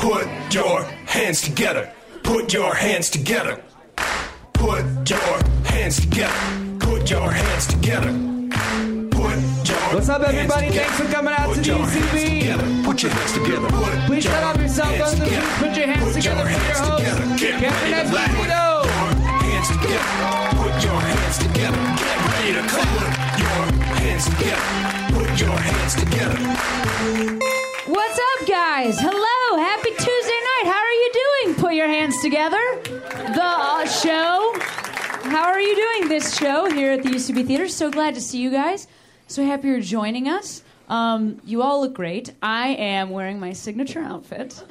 Put your hands together. Put your hands together. Put your hands together. Put your hands together. What's up, everybody? Thanks for coming out to the UCB. hands together. Put your hands together. Please your shut off your cell hands phones and put your hands together for your host. Get Captain ready to laugh. Esposito. Hands together. Put your hands together. Get ready to clap. Put your hands together. Put your hands together. What's up, guys? Hello, happy Tuesday night. How are you doing? Put your together. The uh, show. How are you doing this show here at the UCB Theater? So glad to see you guys. So happy you're joining us. Um, you all look great. I am wearing my signature outfit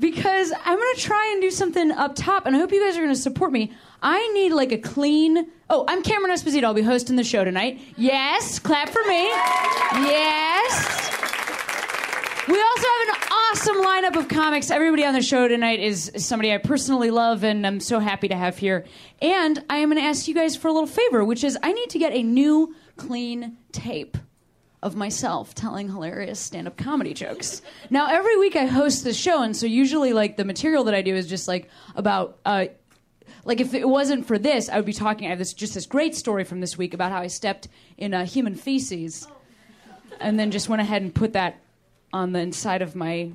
because I'm going to try and do something up top, and I hope you guys are going to support me. I need like a clean. Oh, I'm Cameron Esposito. I'll be hosting the show tonight. Yes, clap for me. Yes. We also have an awesome lineup of comics. Everybody on the show tonight is somebody I personally love and I'm so happy to have here. And I am going to ask you guys for a little favor, which is I need to get a new, clean tape of myself telling hilarious stand-up comedy jokes. Now, every week I host the show, and so usually, like, the material that I do is just like about. Uh, like if it wasn't for this, I would be talking. I have this just this great story from this week about how I stepped in uh, human feces, and then just went ahead and put that on the inside of my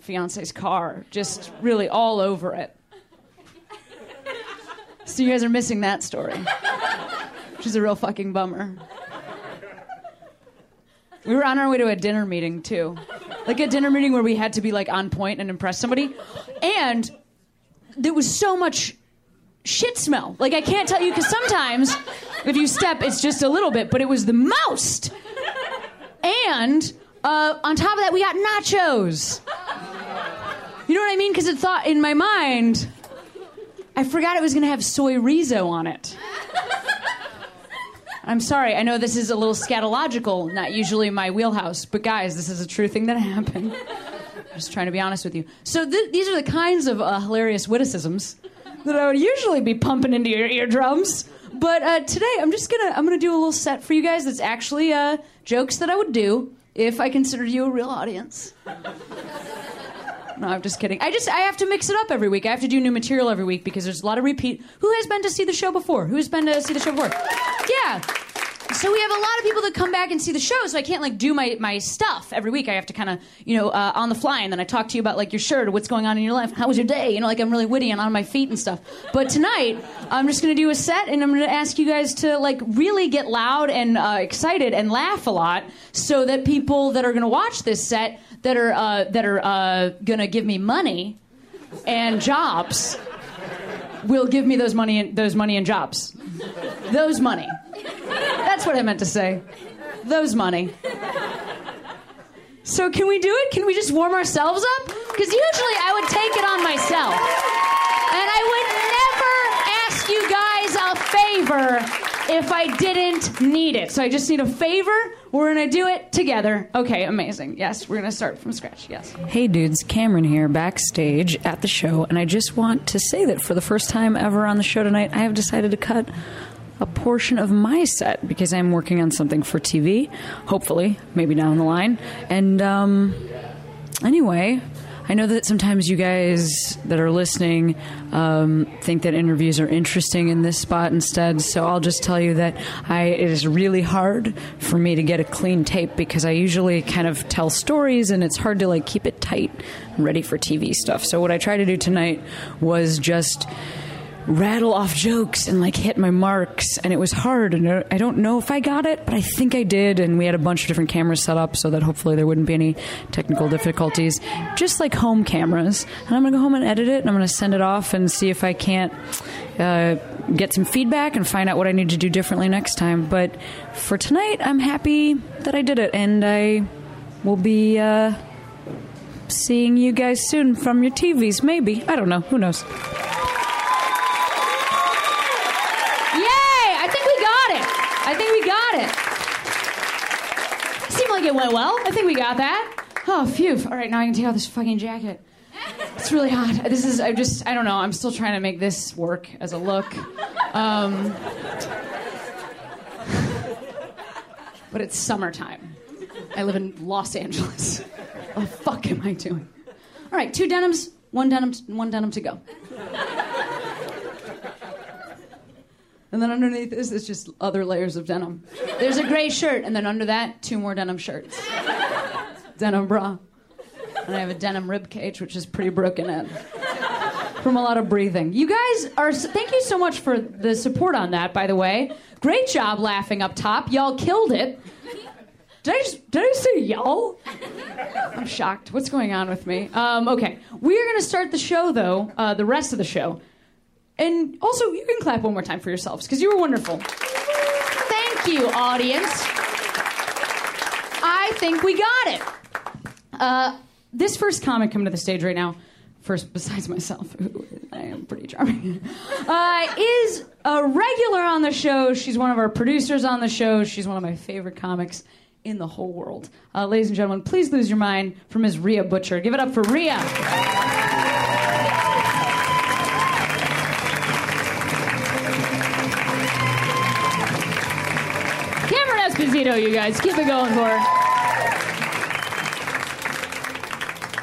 fiance's car, just really all over it. So you guys are missing that story, which is a real fucking bummer. We were on our way to a dinner meeting too, like a dinner meeting where we had to be like on point and impress somebody, and there was so much shit smell. Like I can't tell you because sometimes if you step, it's just a little bit, but it was the most. And uh, on top of that, we got nachos. You know what I mean? Because it thought in my mind, I forgot it was going to have soy rizo on it. I'm sorry. I know this is a little scatological, not usually my wheelhouse, but guys, this is a true thing that happened. I'm just trying to be honest with you. So th- these are the kinds of uh, hilarious witticisms that I would usually be pumping into your eardrums. But uh, today, I'm just gonna I'm gonna do a little set for you guys. That's actually uh, jokes that I would do if I considered you a real audience. No, I'm just kidding. I just I have to mix it up every week. I have to do new material every week because there's a lot of repeat. Who has been to see the show before? Who's been to see the show before? Yeah. So we have a lot of people that come back and see the show, so I can't like do my, my stuff every week. I have to kind of you know uh, on the fly, and then I talk to you about like your shirt or what's going on in your life. How was your day? You know, like I'm really witty and on my feet and stuff. But tonight I'm just gonna do a set, and I'm gonna ask you guys to like really get loud and uh, excited and laugh a lot, so that people that are gonna watch this set that are uh, that are uh, gonna give me money and jobs will give me those money and those money and jobs. Those money. That's what I meant to say. Those money. So can we do it? Can we just warm ourselves up? Because usually I would take it on myself. And I would never ask you guys a favor if I didn't need it. So I just need a favor. We're gonna do it together. Okay, amazing. Yes, we're gonna start from scratch. Yes. Hey dudes, Cameron here, backstage at the show, and I just want to say that for the first time ever on the show tonight, I have decided to cut a portion of my set because I'm working on something for TV, hopefully, maybe down the line. And um, anyway, I know that sometimes you guys that are listening um, think that interviews are interesting in this spot instead. So I'll just tell you that I it is really hard for me to get a clean tape because I usually kind of tell stories and it's hard to like keep it tight and ready for TV stuff. So what I tried to do tonight was just rattle off jokes and like hit my marks. And it was hard and I don't know if I got it but I think I did. And we had a bunch of different cameras set up so that hopefully there wouldn't be any technical difficulties. Just like home cameras. And I'm gonna go home and edit it and I'm gonna send it off and see if I can't uh, get some feedback and find out what I need to do differently next time. But for tonight I'm happy that I did it and I will be uh, seeing you guys soon from your TVs maybe. I don't know. Who knows Yay! I think we got it. I think we got it. Went well. I think we got that. Oh, phew. All right, now I can take off this fucking jacket. It's really hot. This is, I just, I don't know. I'm still trying to make this work as a look. Um, but it's summertime. I live in Los Angeles. What the fuck am I doing? All right, two denims, one denim, one denim to go. And then underneath this is just other layers of denim. There's a gray shirt, and then under that, two more denim shirts. denim bra. And I have a denim rib cage, which is pretty broken in from a lot of breathing. You guys are, thank you so much for the support on that, by the way. Great job laughing up top. Y'all killed it. Did I just, did I say y'all? I'm shocked. What's going on with me? Um, okay. We're going to start the show, though, uh, the rest of the show. And also, you can clap one more time for yourselves because you were wonderful. Thank you, audience. I think we got it. Uh, this first comic coming to the stage right now, first besides myself, who I am pretty charming, uh, is a regular on the show. She's one of our producers on the show. She's one of my favorite comics in the whole world. Uh, ladies and gentlemen, please lose your mind for Ms. Rhea Butcher. Give it up for Rhea. Esposito, you guys. Keep it going for her.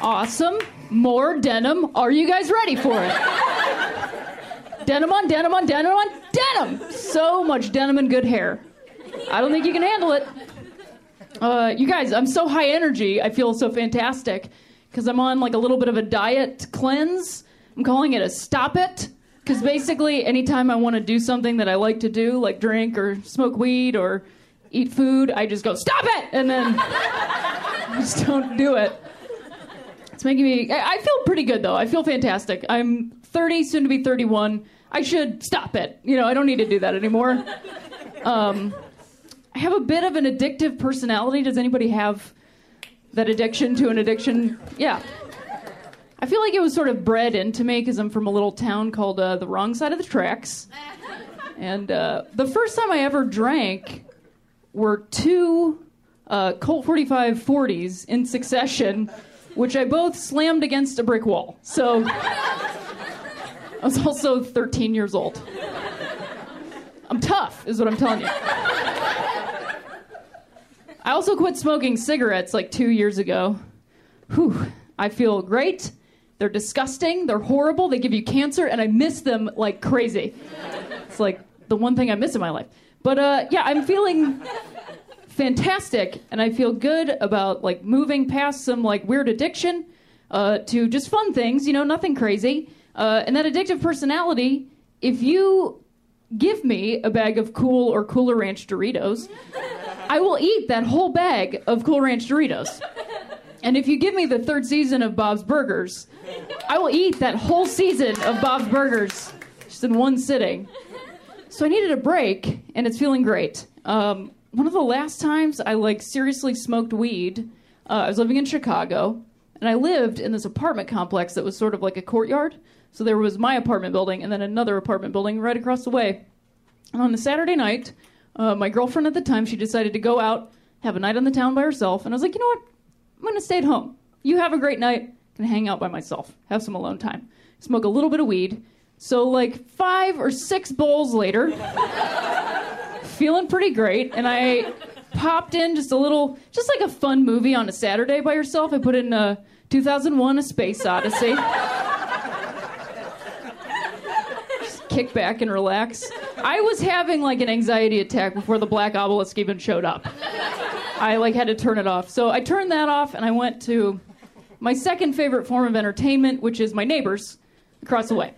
Awesome. More denim. Are you guys ready for it? denim on denim on denim on denim. So much denim and good hair. I don't think you can handle it. Uh, you guys, I'm so high energy. I feel so fantastic because I'm on like a little bit of a diet cleanse. I'm calling it a stop it because basically, anytime I want to do something that I like to do, like drink or smoke weed or eat food, I just go stop it, and then just don't do it. It's making me. I I feel pretty good though. I feel fantastic. I'm 30, soon to be 31. I should stop it. You know, I don't need to do that anymore. Um, I have a bit of an addictive personality. Does anybody have that addiction to an addiction? Yeah. I feel like it was sort of bred into me because I'm from a little town called uh, the wrong side of the tracks. And uh, the first time I ever drank were two uh, Colt 45 40s in succession, which I both slammed against a brick wall. So I was also 13 years old. I'm tough, is what I'm telling you. I also quit smoking cigarettes like two years ago. Whew, I feel great. They're disgusting. They're horrible. They give you cancer, and I miss them like crazy. It's like the one thing I miss in my life. But uh, yeah, I'm feeling fantastic, and I feel good about like moving past some like weird addiction uh, to just fun things. You know, nothing crazy. Uh, and that addictive personality. If you give me a bag of Cool or Cooler Ranch Doritos, I will eat that whole bag of Cool Ranch Doritos. And if you give me the third season of Bob's Burgers, I will eat that whole season of Bob's Burgers just in one sitting. So I needed a break, and it's feeling great. Um, one of the last times I like seriously smoked weed, uh, I was living in Chicago, and I lived in this apartment complex that was sort of like a courtyard. So there was my apartment building, and then another apartment building right across the way. And on the Saturday night, uh, my girlfriend at the time, she decided to go out, have a night on the town by herself, and I was like, you know what? I'm gonna stay at home. You have a great night. Gonna hang out by myself, have some alone time, smoke a little bit of weed. So like five or six bowls later, feeling pretty great, and I popped in just a little, just like a fun movie on a Saturday by yourself. I put in uh, 2001: A Space Odyssey. Just kick back and relax. I was having like an anxiety attack before the black obelisk even showed up. I like had to turn it off. So I turned that off and I went to my second favorite form of entertainment, which is my neighbors across the way.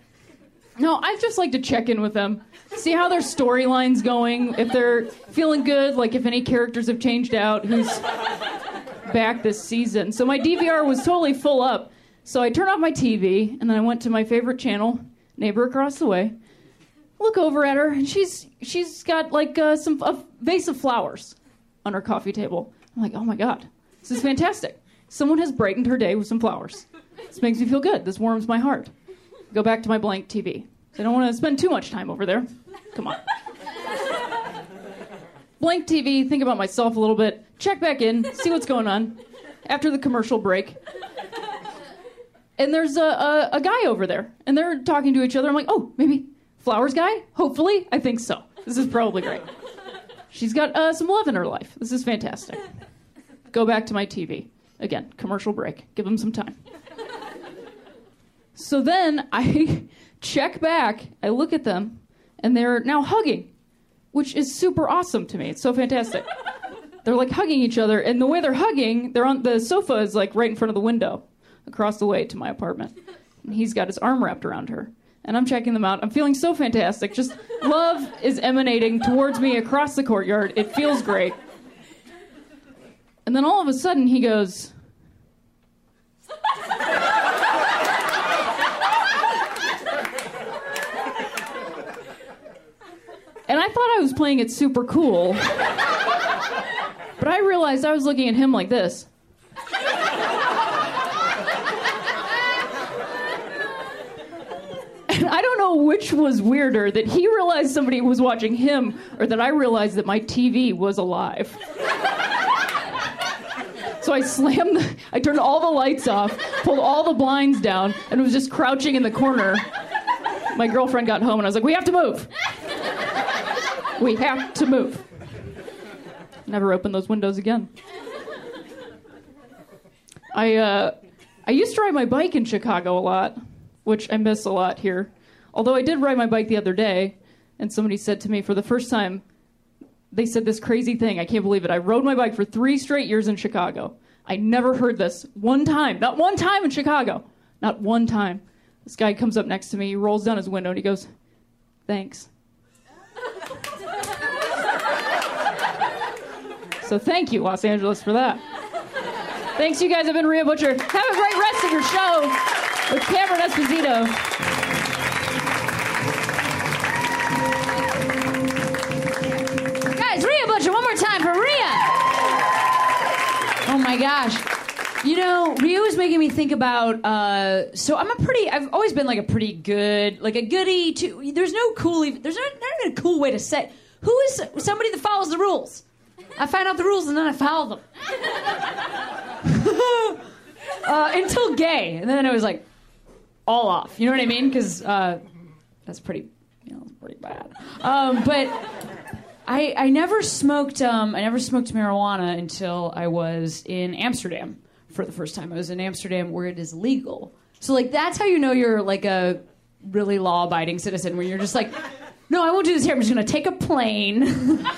No, I just like to check in with them, see how their storyline's going, if they're feeling good, like if any characters have changed out, who's back this season. So my DVR was totally full up. So I turned off my TV and then I went to my favorite channel, neighbor across the way. Look over at her and she's she's got like uh, some a vase of flowers on her coffee table. I'm like, oh my god, this is fantastic. Someone has brightened her day with some flowers. This makes me feel good. This warms my heart. Go back to my blank TV. I don't want to spend too much time over there. Come on. blank TV, think about myself a little bit, check back in, see what's going on after the commercial break. And there's a, a, a guy over there, and they're talking to each other. I'm like, oh, maybe Flowers guy? Hopefully. I think so. This is probably great. She's got uh, some love in her life. This is fantastic. Go back to my TV. Again, commercial break. Give them some time. So then I check back, I look at them, and they're now hugging, which is super awesome to me. It's so fantastic. they're like hugging each other, and the way they're hugging, they're on the sofa is like right in front of the window across the way to my apartment. And he's got his arm wrapped around her. And I'm checking them out. I'm feeling so fantastic. Just love is emanating towards me across the courtyard. It feels great. And then all of a sudden he goes, And I thought I was playing it super cool. But I realized I was looking at him like this. And I don't know which was weirder that he realized somebody was watching him or that I realized that my TV was alive. So I slammed, the, I turned all the lights off, pulled all the blinds down, and was just crouching in the corner. My girlfriend got home and I was like, we have to move. We have to move. Never open those windows again. I uh, I used to ride my bike in Chicago a lot, which I miss a lot here. Although I did ride my bike the other day, and somebody said to me for the first time, they said this crazy thing. I can't believe it. I rode my bike for three straight years in Chicago. I never heard this one time, not one time in Chicago, not one time. This guy comes up next to me, he rolls down his window, and he goes, "Thanks." So thank you, Los Angeles, for that. Thanks, you guys. I've been Rhea Butcher. Have a great rest of your show with Cameron Esposito. Guys, Rhea Butcher, one more time for Rhea. Oh my gosh. You know, Rhea was making me think about. Uh, so I'm a pretty. I've always been like a pretty good, like a goody. To there's no cool. There's not, not even a cool way to say. Who is somebody that follows the rules? I find out the rules and then I follow them. uh, until gay, and then it was like all off. You know what I mean? Because uh, that's pretty, you know, pretty bad. Um, but I, I never smoked. Um, I never smoked marijuana until I was in Amsterdam for the first time. I was in Amsterdam where it is legal. So like that's how you know you're like a really law-abiding citizen, where you're just like, no, I won't do this here. I'm just gonna take a plane.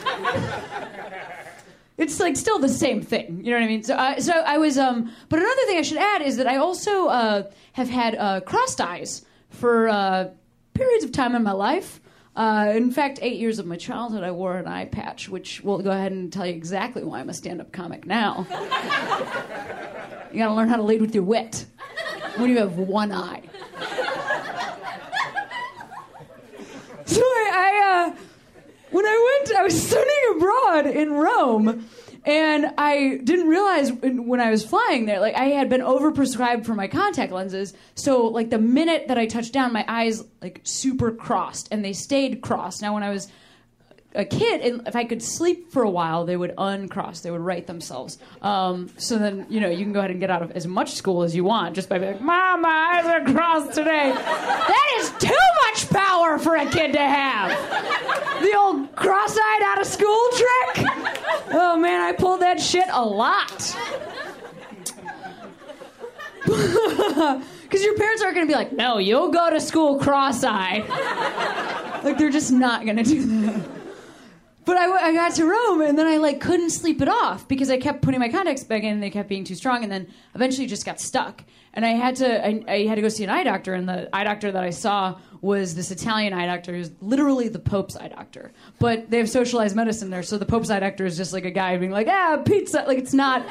it's like still the same thing. You know what I mean? So, I so I was. Um, but another thing I should add is that I also uh, have had uh, crossed eyes for uh, periods of time in my life. Uh, in fact, eight years of my childhood, I wore an eye patch, which will go ahead and tell you exactly why I'm a stand-up comic now. you got to learn how to lead with your wit when you have one eye. So I, I uh, when I went, I was studying abroad in Rome, and I didn't realize when I was flying there, like I had been overprescribed for my contact lenses. So like the minute that I touched down, my eyes like super crossed, and they stayed crossed. Now when I was a kid, and if I could sleep for a while, they would uncross. They would right themselves. Um, so then, you know, you can go ahead and get out of as much school as you want just by being like, "Mom, my eyes are crossed today." that is too much power for a kid to have. The old cross-eyed out of school trick. Oh man, I pulled that shit a lot. Because your parents aren't going to be like, no, you'll go to school cross-eyed. like they're just not going to do that. But I, I got to Rome and then I like couldn't sleep it off because I kept putting my contacts back in and they kept being too strong and then eventually just got stuck. And I had to I, I had to go see an eye doctor and the eye doctor that I saw was this Italian eye doctor who's literally the Pope's eye doctor. But they have socialized medicine there, so the Pope's eye doctor is just like a guy being like, ah, pizza. Like it's not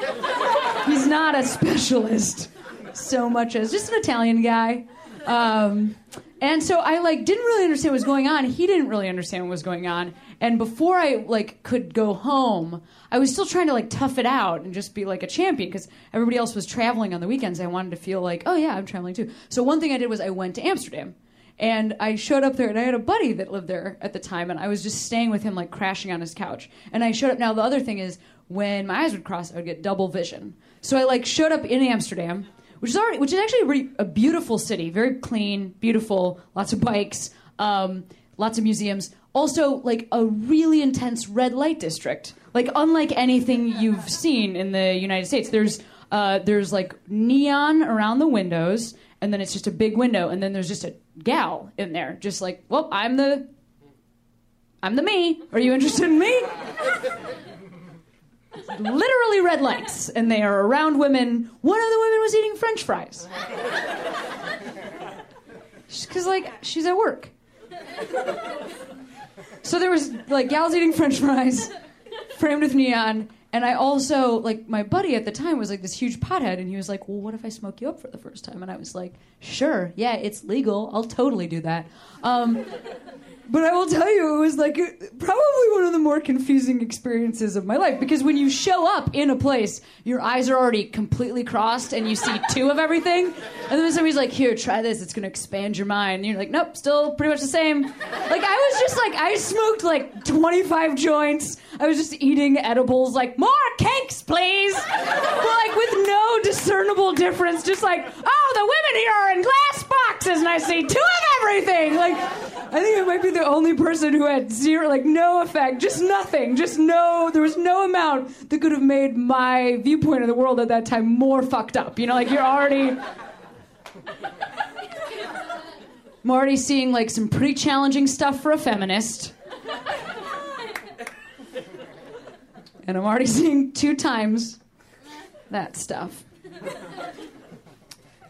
he's not a specialist so much as just an Italian guy. Um, and so I like didn't really understand what was going on. He didn't really understand what was going on. And before I like could go home, I was still trying to like tough it out and just be like a champion because everybody else was traveling on the weekends. I wanted to feel like, oh yeah, I'm traveling too. So one thing I did was I went to Amsterdam. And I showed up there, and I had a buddy that lived there at the time, and I was just staying with him, like crashing on his couch. And I showed up. Now the other thing is, when my eyes would cross, I would get double vision. So I like showed up in Amsterdam, which is already, which is actually a, a beautiful city, very clean, beautiful, lots of bikes, um, lots of museums. Also, like a really intense red light district, like unlike anything you've seen in the United States. There's Uh, there's like neon around the windows, and then it's just a big window, and then there's just a gal in there, just like, well, I'm the, I'm the me. Are you interested in me? Literally red lights, and they are around women. One of the women was eating French fries. Because like she's at work. So there was like gals eating French fries, framed with neon, and I also like my buddy at the time was like this huge pothead, and he was like, "Well, what if I smoke you up for the first time?" And I was like, "Sure, yeah, it's legal. I'll totally do that." Um, but I will tell you, it was like probably one of the more confusing experiences of my life because when you show up in a place, your eyes are already completely crossed and you see two of everything. And then somebody's like, Here, try this, it's gonna expand your mind. And you're like, Nope, still pretty much the same. Like, I was just like, I smoked like 25 joints. I was just eating edibles, like, More cakes, please. But like, with no discernible difference, just like, Oh, the women here are in glass boxes and I see two of everything. Like, I think I might be the only person who had zero, like no effect, just nothing, just no. There was no amount that could have made my viewpoint of the world at that time more fucked up. You know, like you're already. I'm already seeing like some pretty challenging stuff for a feminist. And I'm already seeing two times that stuff.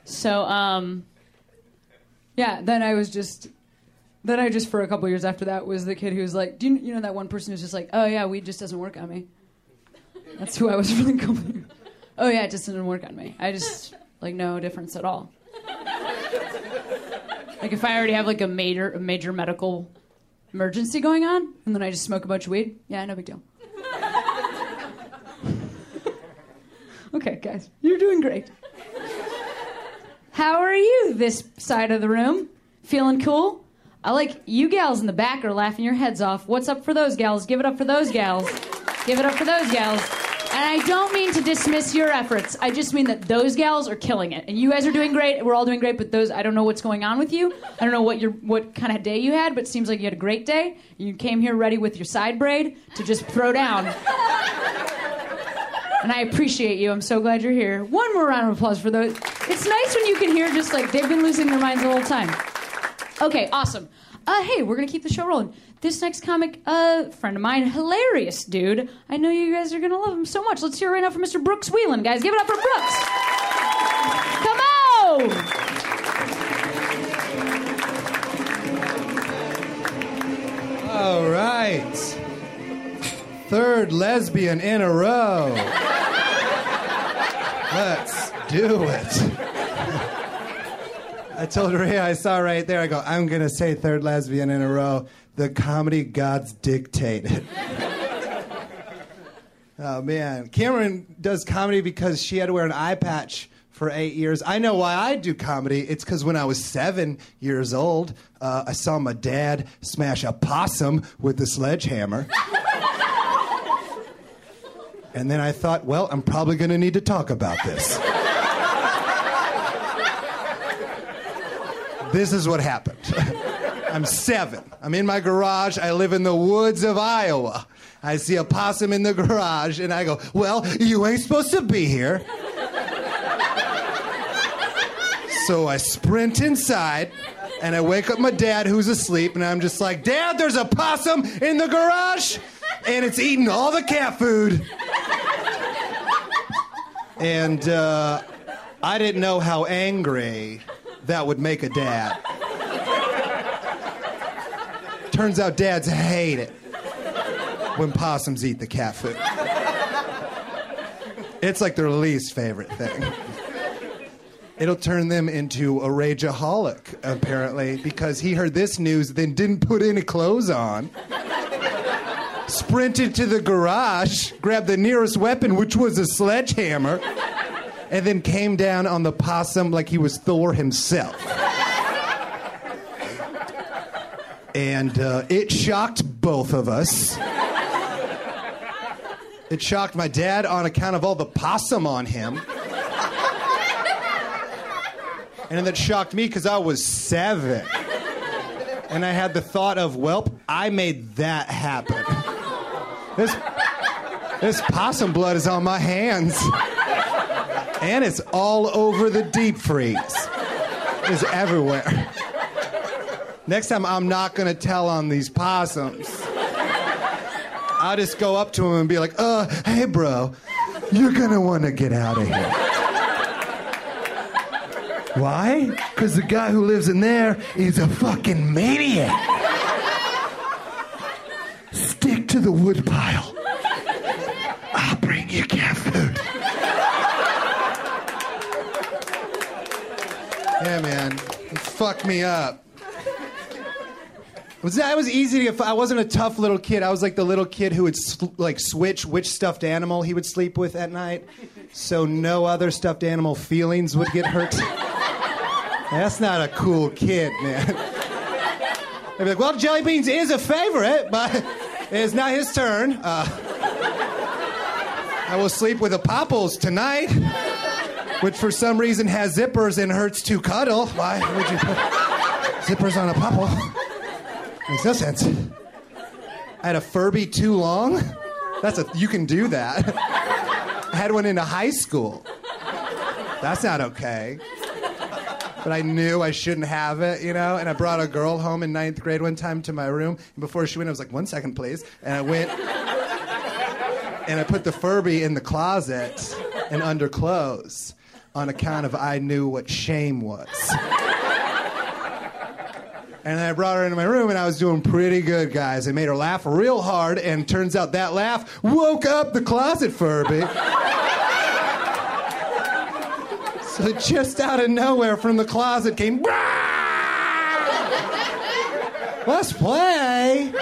So, um, yeah, then I was just then I just for a couple years after that was the kid who was like, do you, you know that one person who's just like, oh yeah, weed just doesn't work on me. That's who I was really going. Oh yeah, it just didn't work on me. I just like no difference at all. Like if I already have like a major a major medical emergency going on, and then I just smoke a bunch of weed, yeah, no big deal. okay, guys, you're doing great. How are you this side of the room? Feeling cool? I like you gals in the back are laughing your heads off. What's up for those gals? Give it up for those gals. Give it up for those gals. And I don't mean to dismiss your efforts. I just mean that those gals are killing it. And you guys are doing great. We're all doing great, but those I don't know what's going on with you. I don't know what your what kind of day you had, but it seems like you had a great day. You came here ready with your side braid to just throw down. And I appreciate you. I'm so glad you're here. One more round of applause for those. It's nice when you can hear just like they've been losing their minds the whole time. Okay, awesome. Uh, hey, we're gonna keep the show rolling. This next comic, uh, friend of mine, hilarious dude. I know you guys are gonna love him so much. Let's hear it right now from Mr. Brooks Wheelan, guys. Give it up for Brooks. Come on! All right. Third lesbian in a row. Let's do it. I told Rhea I saw right there, I go, I'm going to say third lesbian in a row. The comedy gods dictate it. oh, man. Cameron does comedy because she had to wear an eye patch for eight years. I know why I do comedy. It's because when I was seven years old, uh, I saw my dad smash a possum with the sledgehammer. and then I thought, well, I'm probably going to need to talk about this. This is what happened. I'm seven. I'm in my garage. I live in the woods of Iowa. I see a possum in the garage, and I go, Well, you ain't supposed to be here. So I sprint inside and I wake up my dad who's asleep and I'm just like, Dad, there's a possum in the garage and it's eating all the cat food. And uh, I didn't know how angry that would make a dad. Turns out dads hate it when possums eat the cat food. It's like their least favorite thing. It'll turn them into a rageaholic, apparently, because he heard this news, then didn't put any clothes on. Sprinted to the garage, grabbed the nearest weapon, which was a sledgehammer, and then came down on the possum like he was Thor himself. And uh, it shocked both of us. It shocked my dad on account of all the possum on him. And then it shocked me because I was seven. And I had the thought of, well, I made that happen. This, this possum blood is on my hands. And it's all over the deep freeze. It's everywhere. Next time, I'm not gonna tell on these possums. I'll just go up to him and be like, uh, hey, bro, you're gonna wanna get out of here. Why? Because the guy who lives in there is a fucking maniac. Stick to the woodpile. I'll bring you cat food. Yeah, man. It fucked me up. Was it was easy to? I wasn't a tough little kid. I was like the little kid who would sl- like switch which stuffed animal he would sleep with at night, so no other stuffed animal feelings would get hurt. That's not a cool kid, man. They'd be like, "Well, Jelly Beans is a favorite, but it's not his turn." Uh, I will sleep with the Popples tonight, which for some reason has zippers and hurts to cuddle. Why would you put zippers on a Popple? Makes no sense. I had a Furby too long. That's a you can do that. I had one in high school. That's not okay. But I knew I shouldn't have it, you know. And I brought a girl home in ninth grade one time to my room. And before she went, I was like, "One second, please." And I went, and I put the Furby in the closet and under clothes on account of I knew what shame was. And I brought her into my room, and I was doing pretty good, guys. I made her laugh real hard, and turns out that laugh woke up the closet Furby. so just out of nowhere from the closet came, "Brah! let's play.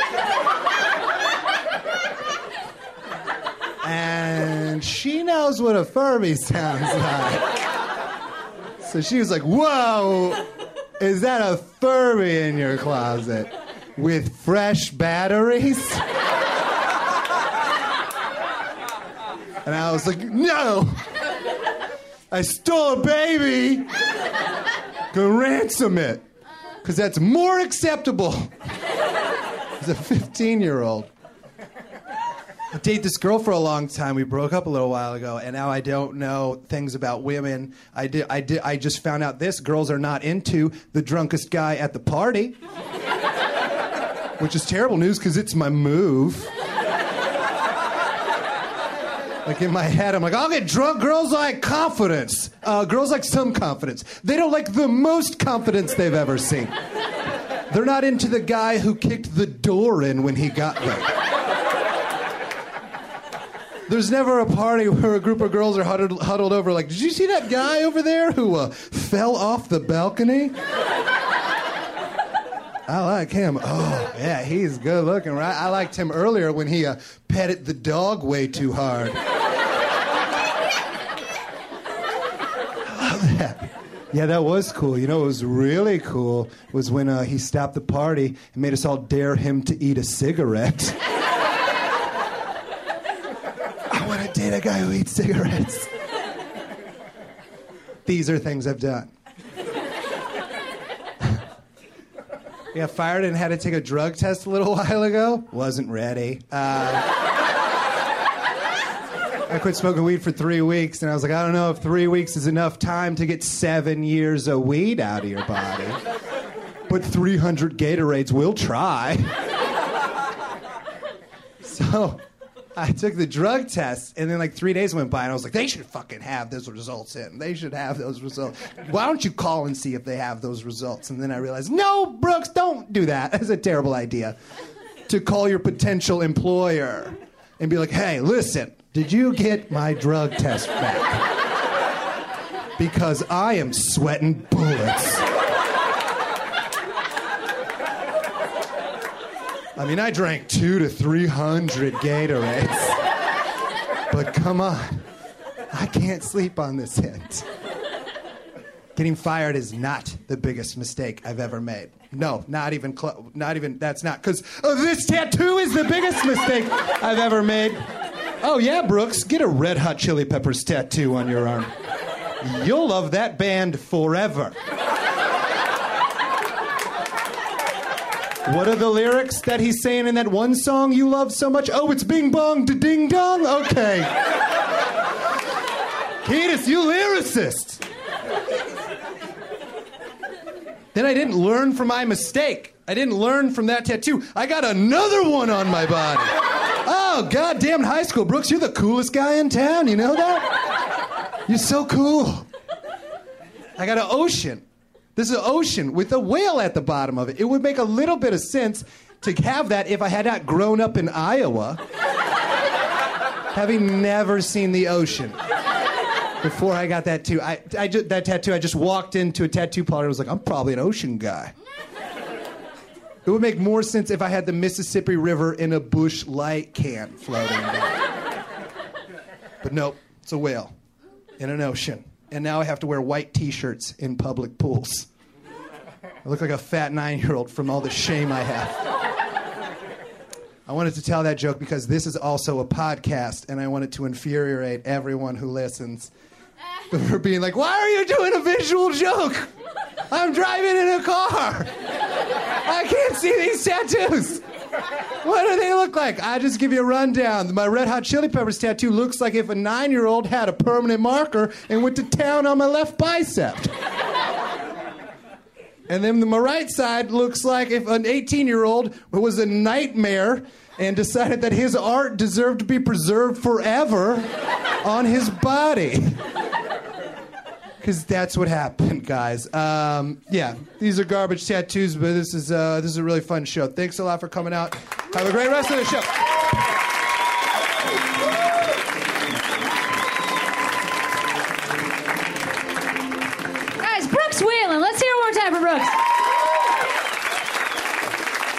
And she knows what a Furby sounds like. So she was like, whoa. Is that a Furby in your closet with fresh batteries? And I was like, no! I stole a baby! Go ransom it! Because that's more acceptable as a 15 year old. Date this girl for a long time. We broke up a little while ago, and now I don't know things about women. I did. I did. I just found out this: girls are not into the drunkest guy at the party, which is terrible news because it's my move. Like in my head, I'm like, I'll get drunk. Girls like confidence. Uh, girls like some confidence. They don't like the most confidence they've ever seen. They're not into the guy who kicked the door in when he got there. There's never a party where a group of girls are huddled, huddled over, like, did you see that guy over there who uh, fell off the balcony? I like him. Oh, yeah, he's good looking, right? I liked him earlier when he uh, petted the dog way too hard. Love that. Yeah, that was cool. You know, it was really cool was when uh, he stopped the party and made us all dare him to eat a cigarette. Date a guy who eats cigarettes. These are things I've done. Yeah, fired and had to take a drug test a little while ago. Wasn't ready. Uh, I quit smoking weed for three weeks, and I was like, I don't know if three weeks is enough time to get seven years of weed out of your body. But 300 Gatorades will try. So I took the drug test, and then like three days went by, and I was like, they should fucking have those results in. They should have those results. Why don't you call and see if they have those results? And then I realized, no, Brooks, don't do that. That's a terrible idea. To call your potential employer and be like, hey, listen, did you get my drug test back? Because I am sweating bullets. I mean, I drank two to three hundred Gatorades. But come on, I can't sleep on this hint. Getting fired is not the biggest mistake I've ever made. No, not even close. Not even. That's not because oh, this tattoo is the biggest mistake I've ever made. Oh yeah, Brooks, get a Red Hot Chili Peppers tattoo on your arm. You'll love that band forever. What are the lyrics that he's saying in that one song you love so much? Oh, it's Bing Bong to Ding Dong? Okay. Kiedis, you lyricist. then I didn't learn from my mistake. I didn't learn from that tattoo. I got another one on my body. Oh, goddamn high school. Brooks, you're the coolest guy in town. You know that? You're so cool. I got an ocean. This is an ocean with a whale at the bottom of it. It would make a little bit of sense to have that if I had not grown up in Iowa, having never seen the ocean. Before I got that tattoo, I, I ju- that tattoo, I just walked into a tattoo parlor and was like, I'm probably an ocean guy. It would make more sense if I had the Mississippi River in a Busch Light can floating. But nope, it's a whale in an ocean. And now I have to wear white t shirts in public pools. I look like a fat nine year old from all the shame I have. I wanted to tell that joke because this is also a podcast, and I wanted to infuriate everyone who listens for being like, why are you doing a visual joke? I'm driving in a car. I can't see these tattoos. What do they look like? I just give you a rundown. My Red Hot Chili Peppers tattoo looks like if a nine year old had a permanent marker and went to town on my left bicep. And then my right side looks like if an 18 year old was a nightmare and decided that his art deserved to be preserved forever on his body. Because that's what happened, guys. Um, yeah, these are garbage tattoos, but this is uh, this is a really fun show. Thanks a lot for coming out. Have a great rest of the show. Guys, Brooks Wheelan. Let's hear one more time for Brooks.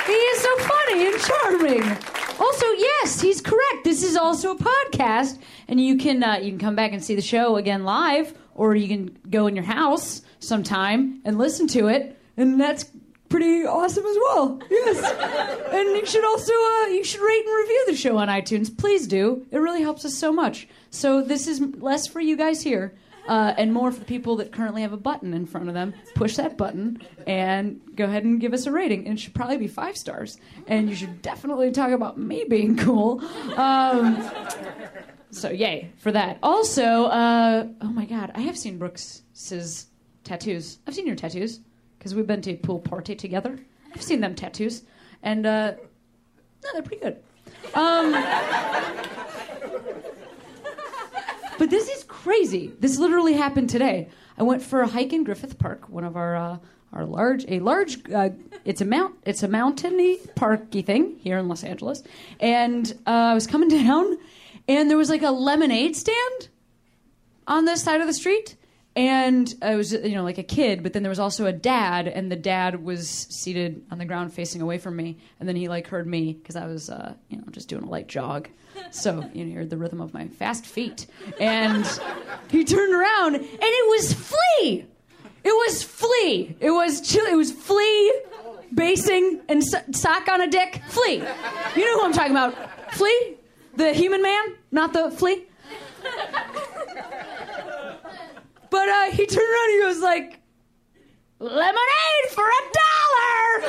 He is so funny and charming. Also, yes, he's correct. This is also a podcast, and you can uh, you can come back and see the show again live, or you can go in your house sometime and listen to it, and that's pretty awesome as well. Yes, and you should also uh, you should rate and review the show on iTunes. Please do. It really helps us so much. So this is less for you guys here uh, and more for the people that currently have a button in front of them. Push that button and go ahead and give us a rating. And it should probably be five stars. And you should definitely talk about me being cool. Um, so yay for that. Also, uh, oh my God, I have seen Brooks's tattoos. I've seen your tattoos because we've been to a pool party together. I've seen them tattoos, and uh, no, they're pretty good. Um, but this is crazy. This literally happened today. I went for a hike in Griffith Park, one of our uh, our large a large uh, it's a mount it's a mountainy parky thing here in Los Angeles, and uh, I was coming down, and there was like a lemonade stand on this side of the street. And I was, you know, like a kid, but then there was also a dad, and the dad was seated on the ground facing away from me. And then he like heard me because I was, uh, you know, just doing a light jog. So you know, heard the rhythm of my fast feet. And he turned around, and it was Flea. It was Flea. It was chill. It was Flea, basing and so- sock on a dick. Flea. You know who I'm talking about? Flea, the human man, not the flea. But uh, he turned around and he was like, lemonade for a dollar!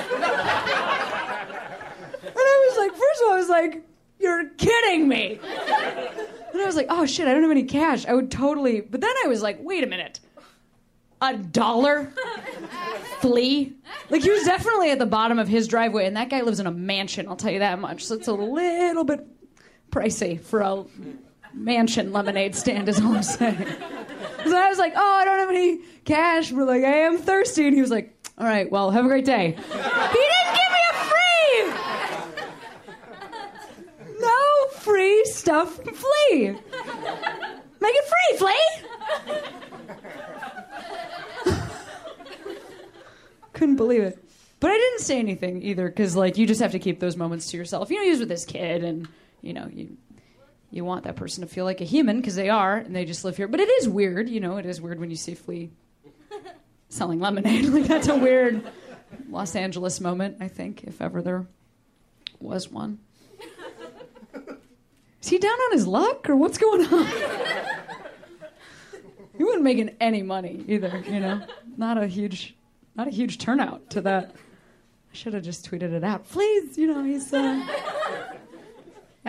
and I was like, first of all, I was like, you're kidding me. And I was like, oh shit, I don't have any cash. I would totally. But then I was like, wait a minute. A dollar? Flea? Like, he was definitely at the bottom of his driveway, and that guy lives in a mansion, I'll tell you that much. So it's a little bit pricey for a mansion lemonade stand, is all I'm saying. So I was like, oh, I don't have any cash. We're like, I am thirsty. And he was like, all right, well, have a great day. He didn't give me a free! No free stuff Flea. Make it free, Flea! Couldn't believe it. But I didn't say anything either, because like you just have to keep those moments to yourself. You know, he was with this kid, and you know, you you want that person to feel like a human because they are, and they just live here. But it is weird, you know. It is weird when you see Flea selling lemonade. like that's a weird Los Angeles moment, I think, if ever there was one. Is he down on his luck, or what's going on? he wasn't making any money either, you know. Not a huge, not a huge turnout to that. I should have just tweeted it out. Please, you know, he's uh,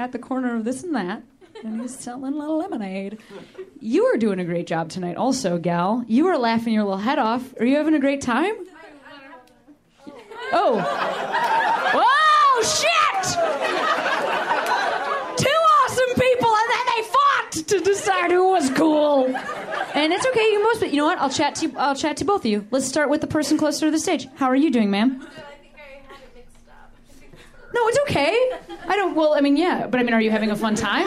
at the corner of this and that. and he's selling a little lemonade. You are doing a great job tonight, also, gal. You are laughing your little head off. Are you having a great time? Oh. Whoa, shit! Two awesome people, and then they fought to decide who was cool. And it's okay. You most, but you know what? I'll chat to you. I'll chat to both of you. Let's start with the person closer to the stage. How are you doing, ma'am? No, it's okay. I don't. Well, I mean, yeah, but I mean, are you having a fun time?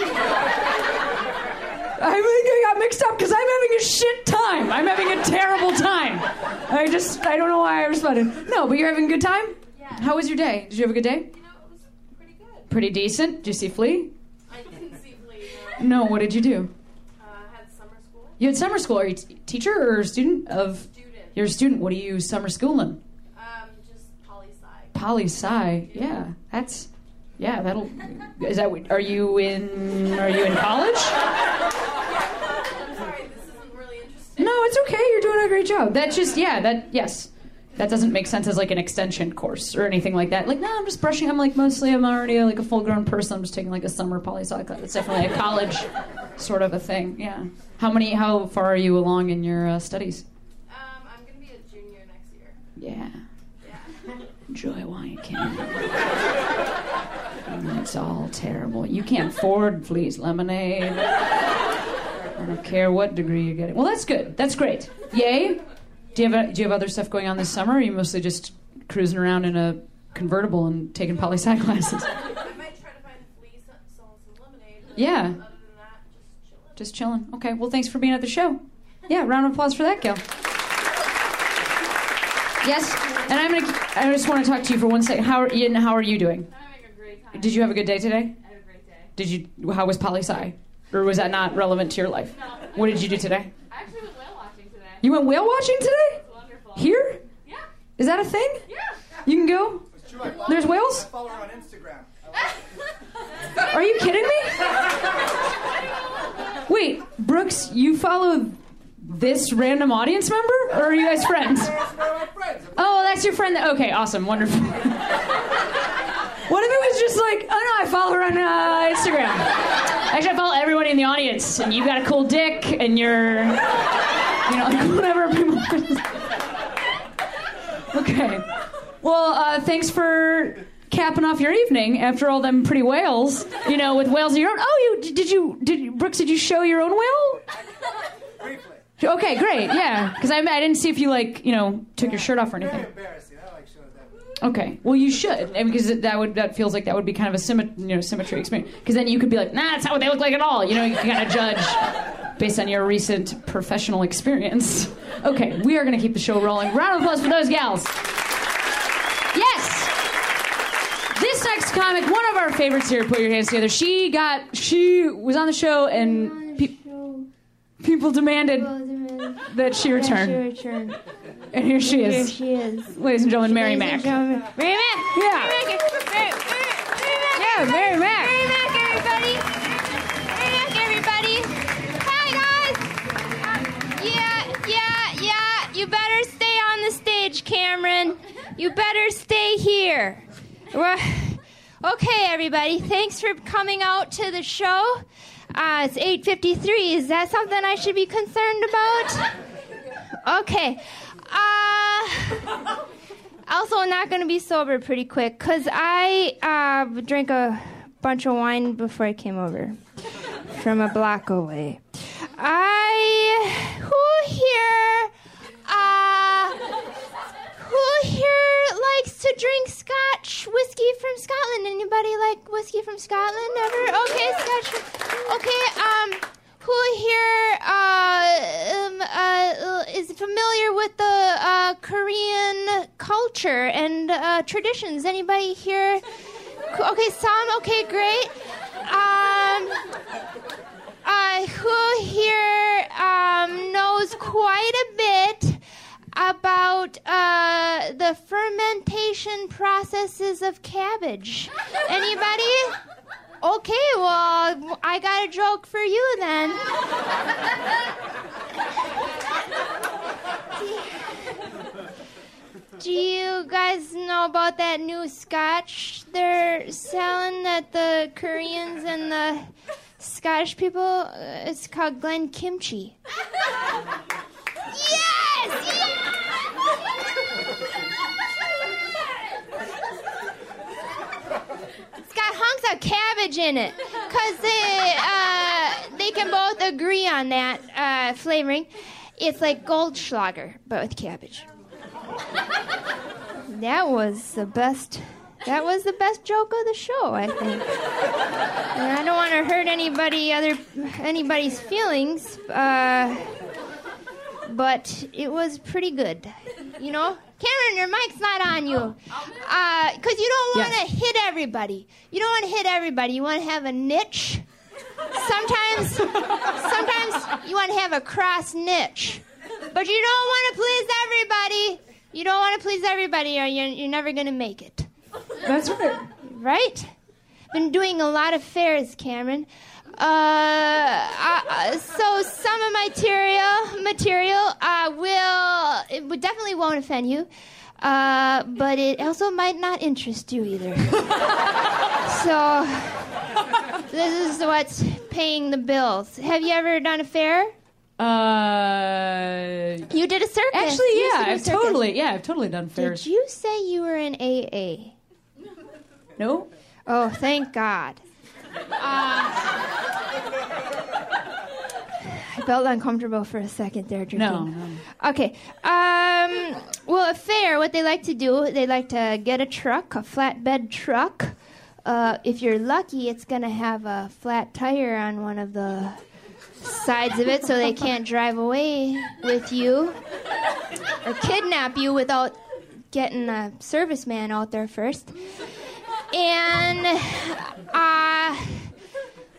I think I got mixed up because I'm having a shit time. I'm having a terrible time. I just, I don't know why I responded. No, but you're having a good time. Yeah. How was your day? Did you have a good day? You know, it was pretty good. Pretty decent. Did you see Flea? I didn't see Flea. No. No. What did you do? Uh, had summer school. You had summer school. Are you t- teacher or student of? Student. You're a student. What are you summer schooling? Um, just poli sci. Poli sci. Yeah, that's. Yeah, that'll. Is that? Are you in? Are you in college? I'm sorry, this isn't really interesting. No, it's okay. You're doing a great job. That's just yeah. That yes. That doesn't make sense as like an extension course or anything like that. Like, no, I'm just brushing. I'm like mostly. I'm already like a full grown person. I'm just taking like a summer poli sci class. It's definitely a college sort of a thing. Yeah. How many? How far are you along in your uh, studies? Um, I'm gonna be a junior next year. Yeah. Enjoy while you can. And It's all terrible. You can't afford Flea's lemonade. I don't care what degree you're getting. Well, that's good. That's great. Yay. Do you have Do you have other stuff going on this summer? Or are you mostly just cruising around in a convertible and taking poli sci classes? I might try to find Flea some, selling some lemonade. Yeah. Other than that, just chilling. Just chilling. Okay. Well, thanks for being at the show. Yeah. Round of applause for that, Gail. Yes. And I'm gonna. I just want to talk to you for one second. How are you? How are you doing? I'm having a great time. Did you have a good day today? I had a great day. Did you? How was poli sci? Or was that not relevant to your life? No. What did you do today? I actually went whale watching today. You went whale watching today? It's wonderful. Here? Yeah. Is that a thing? Yeah. You can go. There's whales. follow her on Instagram. Are you kidding me? Wait, Brooks, you follow this random audience member, or are you guys friends? Oh, that's your friend. That, okay, awesome, wonderful. what if it was just like, oh no, I follow her on uh, Instagram. Actually, I follow everybody in the audience, and you've got a cool dick, and you're, you know, like whatever people. okay. Well, uh, thanks for capping off your evening after all them pretty whales. You know, with whales of your own. Oh, you did you did you, Brooks? Did you show your own whale? Briefly. Okay, great. Yeah, because I, I didn't see if you like you know took your shirt off or anything. embarrassing. I like showing that. Okay, well you should, and because that would that feels like that would be kind of a symmet- you know symmetry experience. Because then you could be like, nah, that's not what they look like at all. You know, you can kind of judge based on your recent professional experience. Okay, we are going to keep the show rolling. Round of applause for those gals. Yes. This next comic, one of our favorites here, put your hands together. She got, she was on the show, and pe- people demanded that she return. return. And here she Here is, she is. ladies and gentlemen, Mary Ladies Mack. and gentlemen. Mary Mack. Yeah. Mary Mack. Mary, Mary, Mary Mack. Yeah, Mary Mack. Mary Mack, everybody. Mary Mack, everybody. Hi, guys. Yeah, yeah, yeah. You better stay on the stage, Cameron. You better stay here. We're- Okay, everybody. Thanks for coming out to the show. Uh, it's 8:53. Is that something I should be concerned about? Okay. Uh, also, not going to be sober pretty quick because I uh, drank a bunch of wine before I came over from a block away. I. Who here. Uh, who here likes to drink Scotch whiskey from Scotland? Anybody like whiskey from Scotland ever? Okay, Scotch. Okay, um, who here uh, um, uh, is familiar with the uh, Korean culture and uh, traditions? Anybody here? Okay, some. Okay, great. Um, uh, who here um, knows quite a bit about uh, the fermentation processes of cabbage? Anybody? Okay, well, I got a joke for you then. Do you guys know about that new scotch they're selling that the Koreans and the Scottish people, uh, it's called Glen Kimchi. yes! It's of cabbage in it, cause they uh, they can both agree on that uh, flavoring. It's like Goldschlager, but with cabbage. That was the best. That was the best joke of the show, I think. And I don't want to hurt anybody other anybody's feelings, uh, but it was pretty good. You know, Cameron, your mic's not on you, uh, because you don't want to Yes. hit everybody. You don't want to hit everybody. You want to have a niche. Sometimes, sometimes you want to have a cross niche, but you don't want to please everybody. You don't want to please everybody, or you're, you're never going to make it. That's right. Right? Been doing a lot of fairs, Cameron. Uh, so some of my material material uh, will it would definitely won't offend you, uh, but it also might not interest you either. so this is what's paying the bills. Have you ever done a fair? Uh, You did a circus. actually, You yeah, to do a I've circus. totally, yeah, I've totally done fairs. Did you say you were in AA? No. Oh, thank God. I felt uncomfortable for a second there, drinking. No, no. Okay. Um, well, a fair, what they like to do, they like to get a truck, a flatbed truck. Uh, if you're lucky, it's going to have a flat tire on one of the sides of it so they can't drive away with you or kidnap you without getting a serviceman out there first. And uh,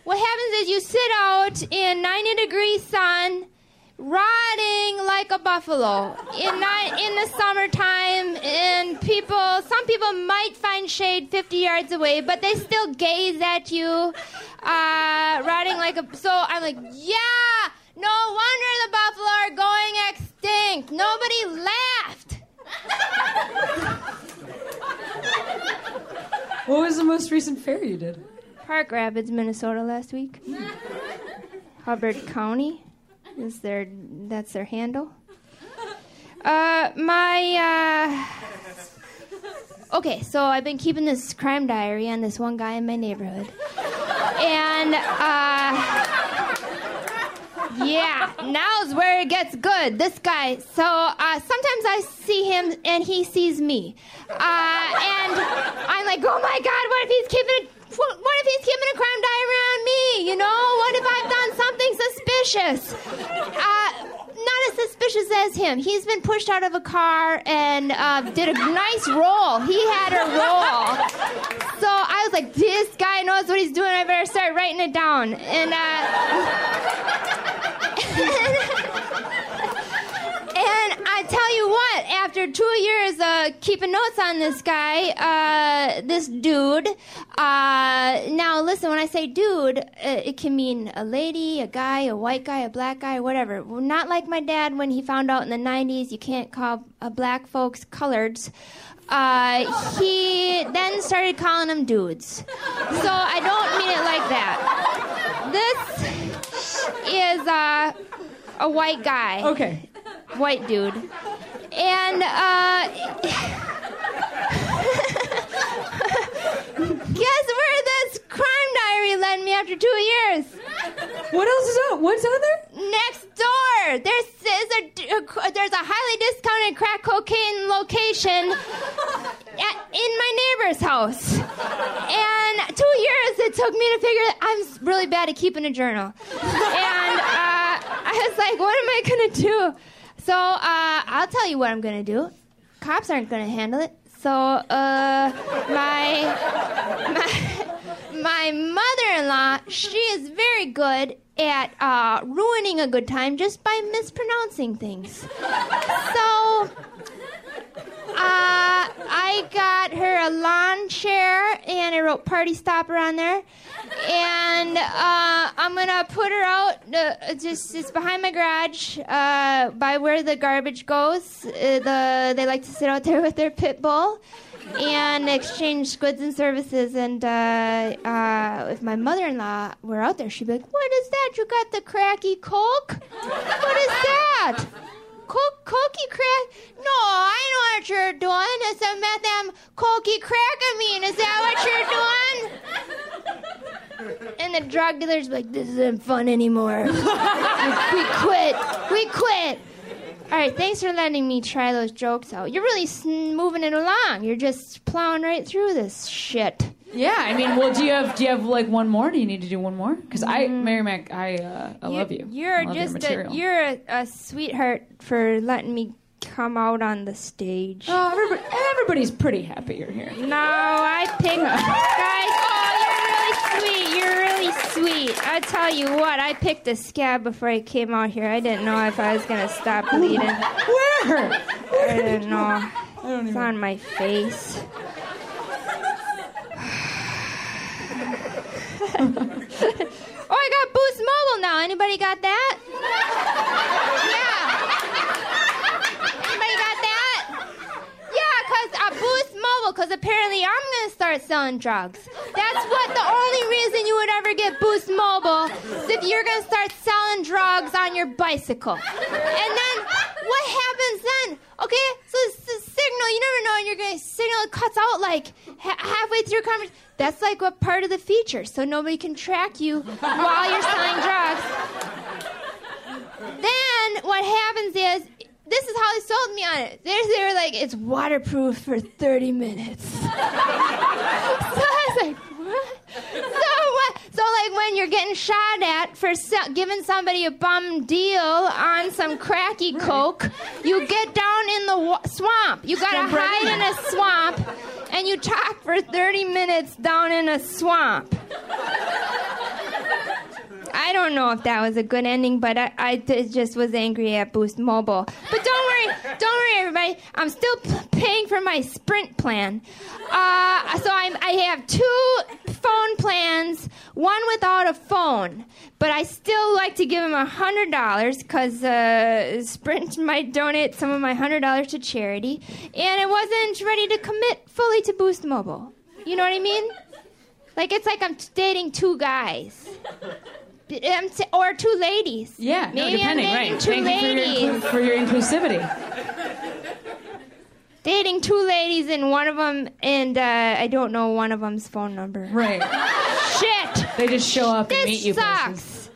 what happens is you sit out in 90 degree sun, rotting like a buffalo in in the summertime. And people, some people might find shade 50 yards away, but they still gaze at you, uh, rotting like a. So I'm like, yeah, no wonder the buffalo are going extinct. Nobody laughed. What was the most recent fair you did? Park Rapids, Minnesota last week. Hubbard County is their that's their handle. Uh, my uh, okay, so I've been keeping this crime diary on this one guy in my neighborhood, and uh, yeah, now's where it gets good. This guy. So uh, sometimes I see him and he sees me, uh, and I'm like, oh my God, what if he's keeping a what if he's keeping a crime diary on me? You know, what if I've done something suspicious? Uh, not as suspicious as him. He's been pushed out of a car and uh, did a nice roll. He had a roll. So I was like, this guy knows what he's doing. I better start writing it down. And uh, And I tell you what, after two years of keeping notes on this guy, uh, this dude, uh, now listen, when I say dude, uh, it can mean a lady, a guy, a white guy, a black guy, whatever. Not like my dad when he found out in the 90s you can't call uh, black folks coloreds. Uh, he then started calling them dudes. So I don't mean it like that. This is uh, a white guy Okay. White dude. And uh guess where this crime diary led me after two years? What else is out? What's out there? Next door. There's there's a there's a highly discounted crack cocaine location at, in my neighbor's house. And two years it took me to figure that I'm really bad at keeping a journal. And uh, I was like, what am I gonna do? So uh, I'll tell you what I'm gonna do. Cops aren't gonna handle it. So uh, my my my mother-in-law, she is very good at uh, ruining a good time just by mispronouncing things. So uh, I got her a lawn chair and I wrote party stopper on there. And uh, I'm gonna put her out. Uh, just behind my garage, uh, by where the garbage goes. Uh, the they like to sit out there with their pit bull, and exchange goods and services. And uh, if my mother-in-law were out there, she'd be like, "What is that? You got the cracky coke? What is that?" Coke, cokey crack? No, I know what you're doing. It's a methamphetamine cokey crackамine. Is that what you're doing? And the drug dealer's like, this isn't fun anymore. we quit. We quit. All right, thanks for letting me try those jokes out. You're really s- moving it along. You're just plowing right through this shit. Yeah, I mean, well, do you have do you have like one more? Do you need to do one more? Because I, Mary Mack, I uh, I love you. You're I love your just a, you're a, a sweetheart for letting me come out on the stage. Oh, everybody, everybody's pretty happy you're here. No, I picked guys. Oh, you're really sweet. You're really sweet. I tell you what, I picked a scab before I came out here. I didn't know if I was gonna stop bleeding. Where? I didn't know. It's on my face. oh, I got Boost Mobile now. Anybody got that? Yeah. Anybody got that? Yeah, cause uh, Boost Mobile. Cause apparently I'm gonna start selling drugs. That's what the only reason you would ever get Boost Mobile is if you're gonna start selling drugs on your bicycle. And then what happens then? Okay, so the signal. You never know. and You're gonna signal. It cuts out like ha- halfway through conversation. That's like what part of the feature, so nobody can track you while you're selling drugs. Then what happens is this is how they sold me on it. They, they were like, it's waterproof for 30 minutes. so I was like, what? So what? So like when you're getting shot at for se- giving somebody a bum deal on some cracky coke, you get down in the wa- swamp. You gotta hide in a swamp, and you talk for 30 minutes down in a swamp. I don't know if that was a good ending, but I, just was angry at Boost Mobile. But don't worry, don't worry, everybody. I'm still p- paying for my Sprint plan. Uh, so I'm, I have two phone plans, one without a phone. But I still like to give them a hundred dollars because uh, Sprint might donate some of my hundred dollars to charity, and I wasn't ready to commit fully to Boost Mobile. You know what I mean? Like it's like I'm dating two guys. Um, or two ladies. Yeah, no, Maybe depending, I'm dating right? two Thank you for your, ladies. inclu- for your inclusivity. dating two ladies and one of them, and uh, I don't know one of them's phone number. Right. Shit! They just show up and meet you places. sucks.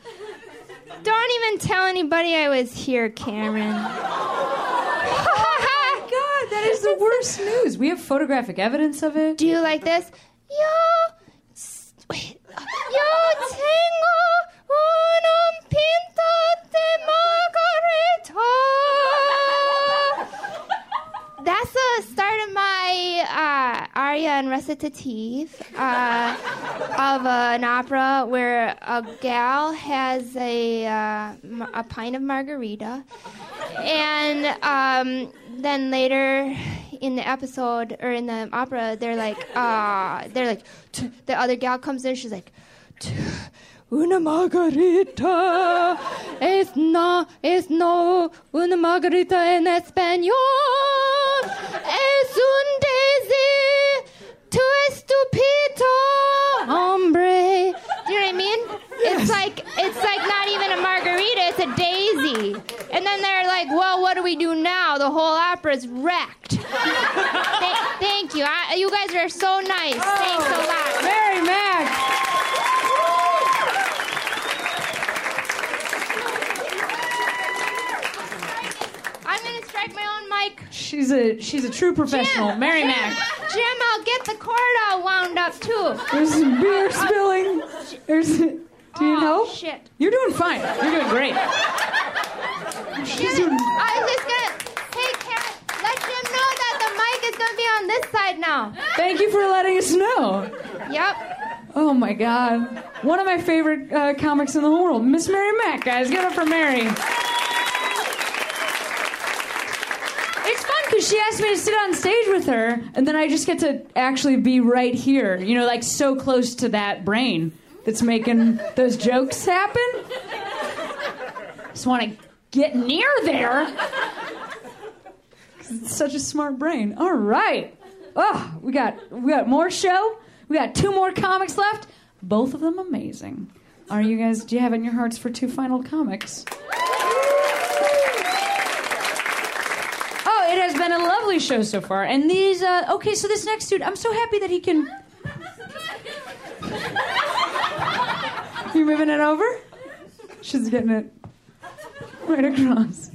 Don't even tell anybody I was here, Cameron. oh my God, that is the worst news. We have photographic evidence of it. Do you like this? Yo, wait. Yo tengo That's the start of my uh, aria and recitative uh, of an opera where a gal has a, uh, a pint of margarita. And um, then later in the episode or in the opera, they're like, uh, they're like, the other gal comes in, she's like, "T- Una margarita es no, es no una margarita en español. Es un daisy tu estúpido hombre. Do you know what I mean? It's like it's like not even a margarita, it's a daisy. And then they're like, well, what do we do now? The whole opera's wrecked. Th- thank you. I, you guys are so nice. Thanks a lot. Mary Mack. I'm gonna strike my own mic. She's a she's a true professional. Jim, Mary Jim, Mac. Jim, I'll get the cord all wound up too. There's beer spilling. There's. Do you Oh, know? shit. You're doing fine. You're doing great. She's doing. I was just gonna, hey, Kat, let Jim know that the mic is gonna be on this side now. Thank you for letting us know. Yep. Oh my God. One of my favorite uh, comics in the whole world, Miss Mary Mack, guys. Give it up for Mary. She asked me to sit on stage with her, and then I just get to actually be right here, you know, like so close to that brain that's making those jokes happen. Just want to get near there. it's such a smart brain. All right. Oh, we got we got more show. We got two more comics left. Both of them amazing. Are you guys? Do you have in your hearts for two final comics? It has been a lovely show so far. And these, uh, okay, so this next dude, I'm so happy that he can. You're moving it over? She's getting it right across.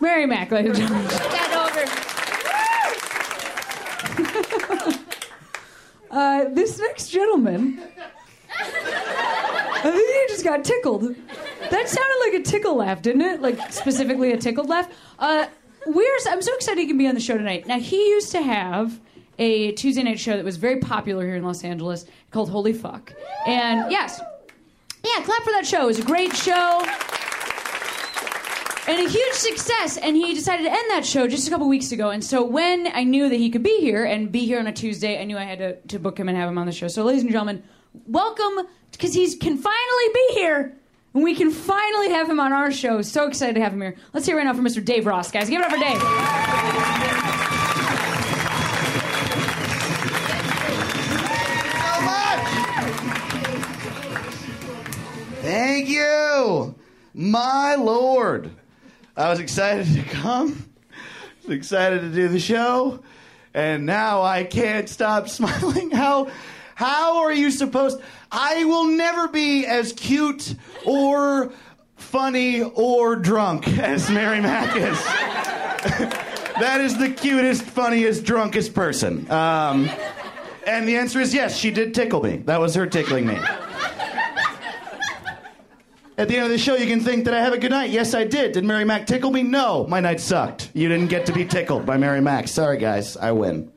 Mary Mack, ladies and gentlemen. That over. Uh, this next gentleman. He just got tickled. That sounded like a tickle laugh, didn't it? Like specifically a tickled laugh. Uh, we're, I'm so excited he can be on the show tonight. Now he used to have a Tuesday night show that was very popular here in Los Angeles called Holy Fuck. And yes, yeah, clap for that show. It was a great show and a huge success. And he decided to end that show just a couple weeks ago. And so when I knew that he could be here and be here on a Tuesday, I knew I had to, to book him and have him on the show. So, ladies and gentlemen, welcome because he can finally be here. And we can finally have him on our show. So excited to have him here. Let's hear right now from Mr. Dave Ross, guys. Give it up for Dave. Thank you, my lord. I was excited to come, excited to do the show, and now I can't stop smiling. How, how are you supposed? I will never be as cute or funny or drunk as Mary Mack is. that is the cutest, funniest, drunkest person. Um, and the answer is yes, she did tickle me. That was her tickling me. At the end of the show, you can think, did I have a good night? Yes, I did. Did Mary Mack tickle me? No, my night sucked. You didn't get to be tickled by Mary Mack. Sorry, guys, I win.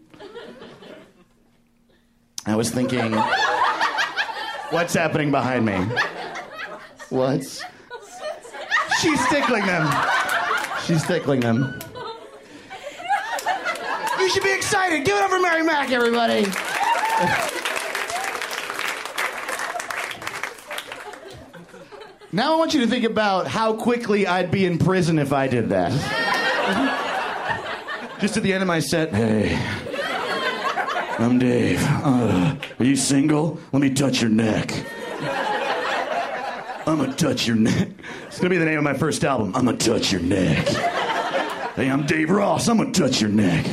I was thinking, what's happening behind me? What's. She's tickling them. She's tickling them. You should be excited. Give it up for Mary Mack, everybody. Now I want you to think about how quickly I'd be in prison if I did that. Just at the end of my set, hey, I'm Dave. Uh, are you single? Let me touch your neck. I'm gonna touch your neck. It's gonna be the name of my first album. I'm gonna touch your neck. Hey, I'm Dave Ross. I'm gonna touch your neck.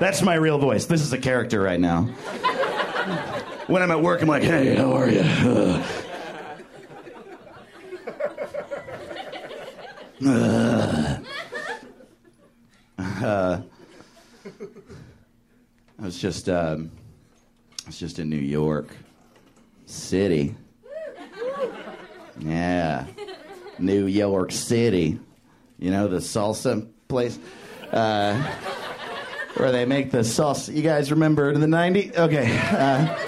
That's my real voice. This is a character right now. When I'm at work, I'm like, hey, how are you? Uh, Uh, I was just, um, I was just in New York City. Yeah, New York City. You know the salsa place, uh, where they make the salsa. You guys remember the '90s? Okay. Uh,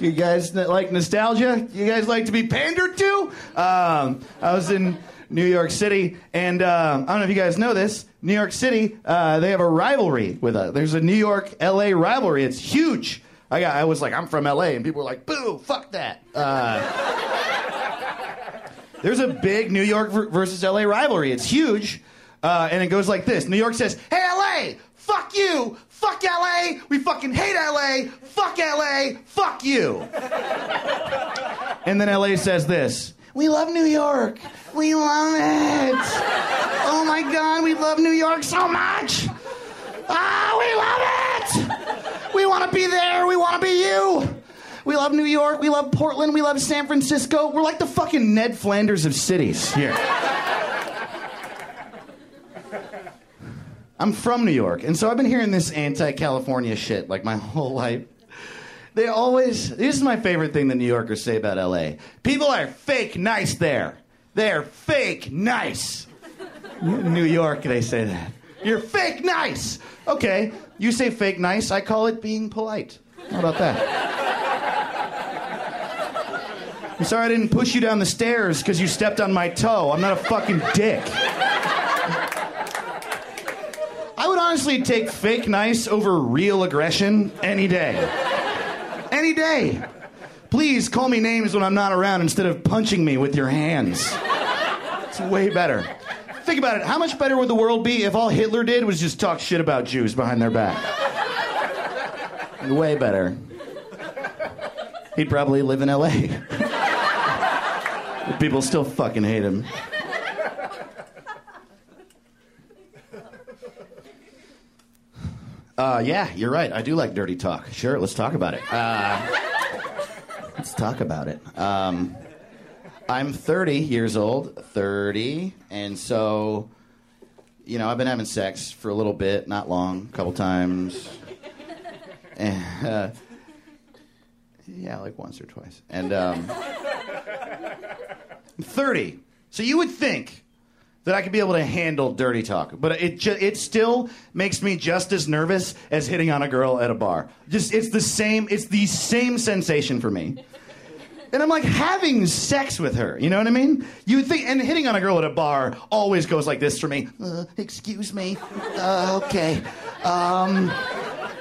you guys like nostalgia? You guys like to be pandered to? Um, I was in New York City, and uh, I don't know if you guys know this. New York City, uh, they have a rivalry with us. There's a New York LA rivalry. It's huge. I got. I was like, I'm from LA, and people were like, Boo, fuck that. Uh, there's a big New York ver- versus LA rivalry. It's huge, uh, and it goes like this: New York says, "Hey LA, fuck you, fuck LA, we fucking hate LA, fuck LA, fuck you." and then LA says this: "We love New York, we love it. Oh my God, we love New York so much. Ah, we love it. We want to be there. We want to be you." We love New York. We love Portland. We love San Francisco. We're like the fucking Ned Flanders of cities here. I'm from New York, and so I've been hearing this anti California shit like my whole life. They always, this is my favorite thing that New Yorkers say about LA. People are fake nice there. They're fake nice. New York, they say that. You're fake nice. Okay, you say fake nice, I call it being polite. How about that? I'm sorry I didn't push you down the stairs because you stepped on my toe. I'm not a fucking dick. I would honestly take fake nice over real aggression any day. Any day. Please call me names when I'm not around instead of punching me with your hands. It's way better. Think about it. How much better would the world be if all Hitler did was just talk shit about Jews behind their back? Way better. He'd probably live in LA. People still fucking hate him. Uh, yeah, you're right. I do like dirty talk. Sure, let's talk about it. Uh, let's talk about it. Um, I'm 30 years old, 30, and so, you know, I've been having sex for a little bit, not long, a couple times. And, uh, yeah, like once or twice. And um, I'm 30. So you would think that I could be able to handle dirty talk, but it ju- it still makes me just as nervous as hitting on a girl at a bar. Just it's the same it's the same sensation for me. And I'm like having sex with her, you know what I mean? You think, and hitting on a girl at a bar always goes like this for me. Uh, excuse me. Uh, okay. Um,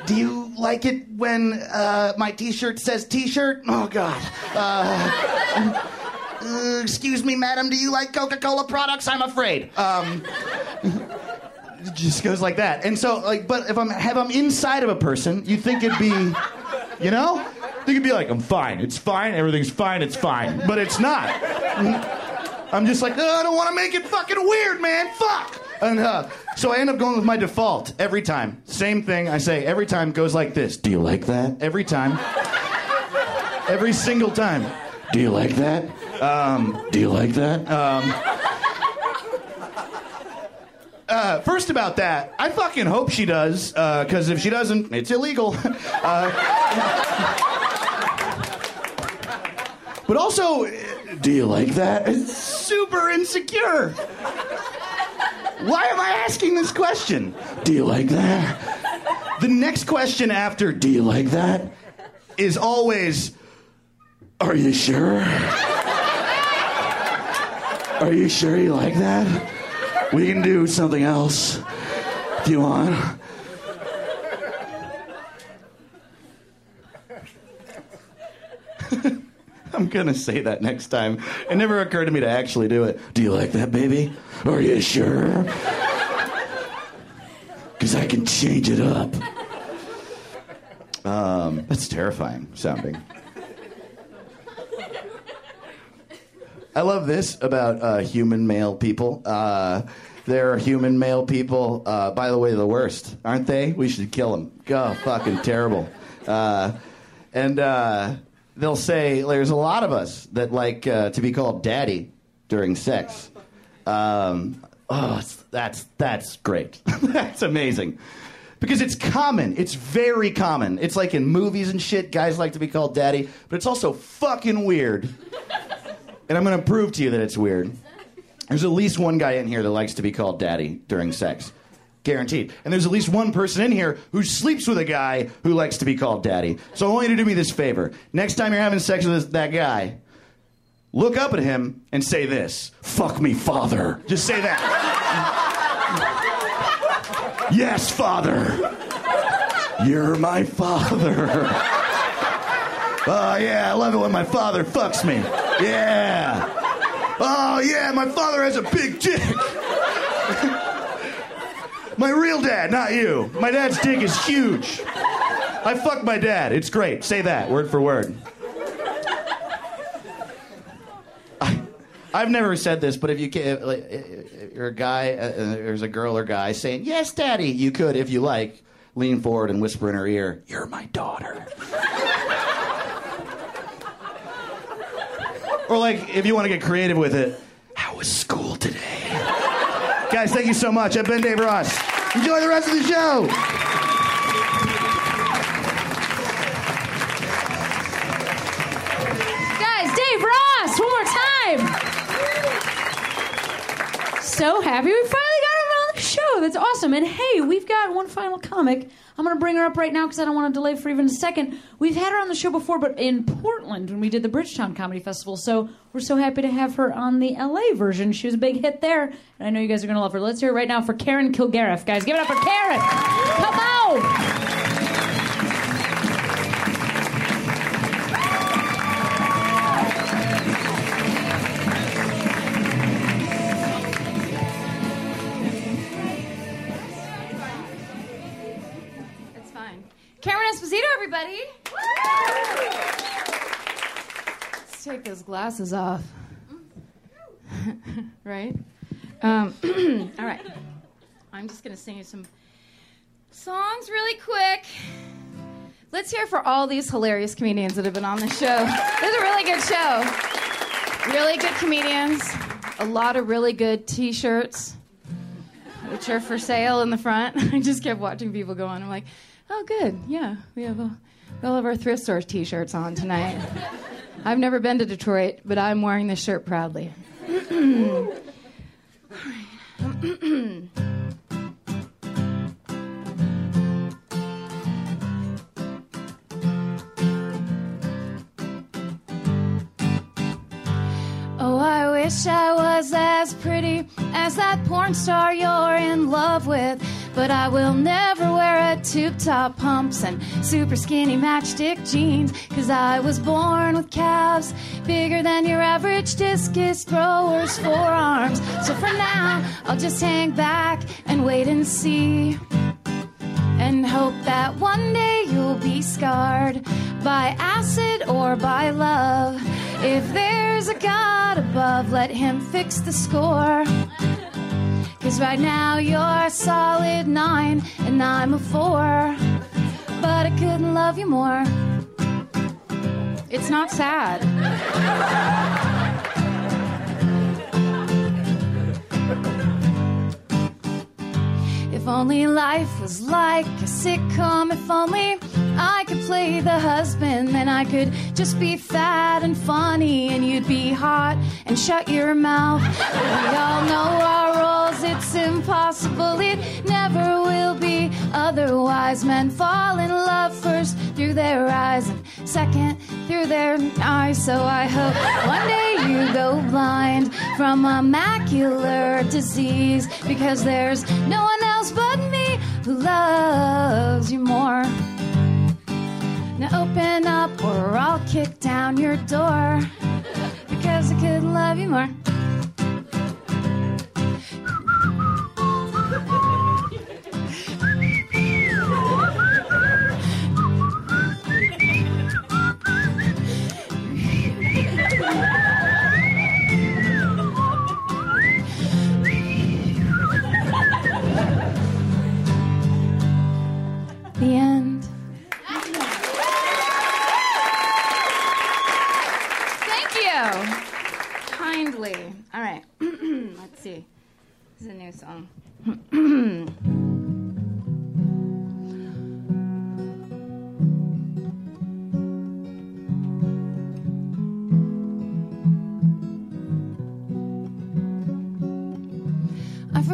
do you like it when uh, my T-shirt says T-shirt? Oh God. Uh, excuse me, madam. Do you like Coca-Cola products? I'm afraid. Um, it just goes like that. And so, like, but if I'm if I'm inside of a person, you think it'd be, you know, you could be like, I'm fine. It's fine. Everything's fine. It's fine. But it's not. I'm just like, oh, I don't want to make it fucking weird, man. Fuck. And uh, so I end up going with my default every time. Same thing I say every time goes like this. Do you like that? Every time. every single time. Do you like that? Um, do you like that? Um, uh, first about that, I fucking hope she does, because if she doesn't, it's illegal. uh, but also, uh, do you like that? It's super insecure. Why am I asking this question? Do you like that? The next question after, do you like that? Is always, are you sure? Are you sure you like that? We can do something else if you want. I'm gonna say that next time. It never occurred to me to actually do it. Do you like that, baby? Are you sure? Because I can change it up. Um, that's terrifying sounding. I love this about uh, human male people. Uh, they're human male people, uh, by the way, the worst, aren't they? We should kill them. Go, fucking terrible. Uh, and uh, they'll say, there's a lot of us that like uh, to be called daddy during sex. Um, oh, that's, that's great. that's amazing. Because it's common. It's very common. It's like in movies and shit, guys like to be called daddy, but it's also fucking weird. And I'm going to prove to you that it's weird. There's at least one guy in here that likes to be called daddy during sex. Guaranteed. And there's at least one person in here who sleeps with a guy who likes to be called daddy. So I want you to do me this favor. Next time you're having sex with that guy, look up at him and say this Fuck me, father. Just say that. yes, father. You're my father. Oh, yeah, I love it when my father fucks me. Yeah. Oh, yeah, my father has a big dick. my real dad, not you. My dad's dick is huge. I fuck my dad. It's great. Say that, word for word. I've never said this, but if you can, if you're a guy, uh, uh, there's a girl or guy saying, Yes, daddy, you could, if you like, lean forward and whisper in her ear, You're my daughter. Or like, if you want to get creative with it, how was school today? Guys, thank you so much. I've been Dave Ross. Enjoy the rest of the show. Guys, Dave Ross, one more time. So happy we finally got him on the show. That's awesome. And hey, we've got one final comic. I'm going to bring her up right now because I don't want to delay for even a second. We've had her on the show before, but in Portland when we did the Bridgetown Comedy Festival. So we're so happy to have her on the LA version. She was a big hit there, and I know you guys are going to love her. Let's hear it right now for Karen Kilgariff. Guys, give it up for Karen. Come on. Everybody. Let's take those glasses off. right? Um, all right. I'm just going to sing you some songs really quick. Let's hear for all these hilarious comedians that have been on the show. This is a really good show. Really good comedians. A lot of really good t shirts, which are for sale in the front. I just kept watching people go on. I'm like, oh, good. Yeah, we have all, have our thrift store t shirts on tonight. I've never been to Detroit, but I'm wearing this shirt proudly. Oh, I wish I was as pretty as that porn star you're in love with. But I will never wear a tube top pumps and super skinny matchstick jeans. Cause I was born with calves bigger than your average discus thrower's forearms. So for now, I'll just hang back and wait and see and hope that one day you'll be scarred by acid or by love. If there's a God above, let him fix the score. Cause right now you're a solid nine and I'm a four. But I couldn't love you more. It's not sad. If only life was like a sitcom, if only I could play the husband, then I could just be fat and funny, and you'd be hot and shut your mouth. We all know our it's impossible, it never will be otherwise. Men fall in love first through their eyes, and second through their eyes. So I hope one day you go blind from a macular disease, because there's no one else but me who loves you more. Now open up or I'll kick down your door because I couldn't love you more. Is a new song.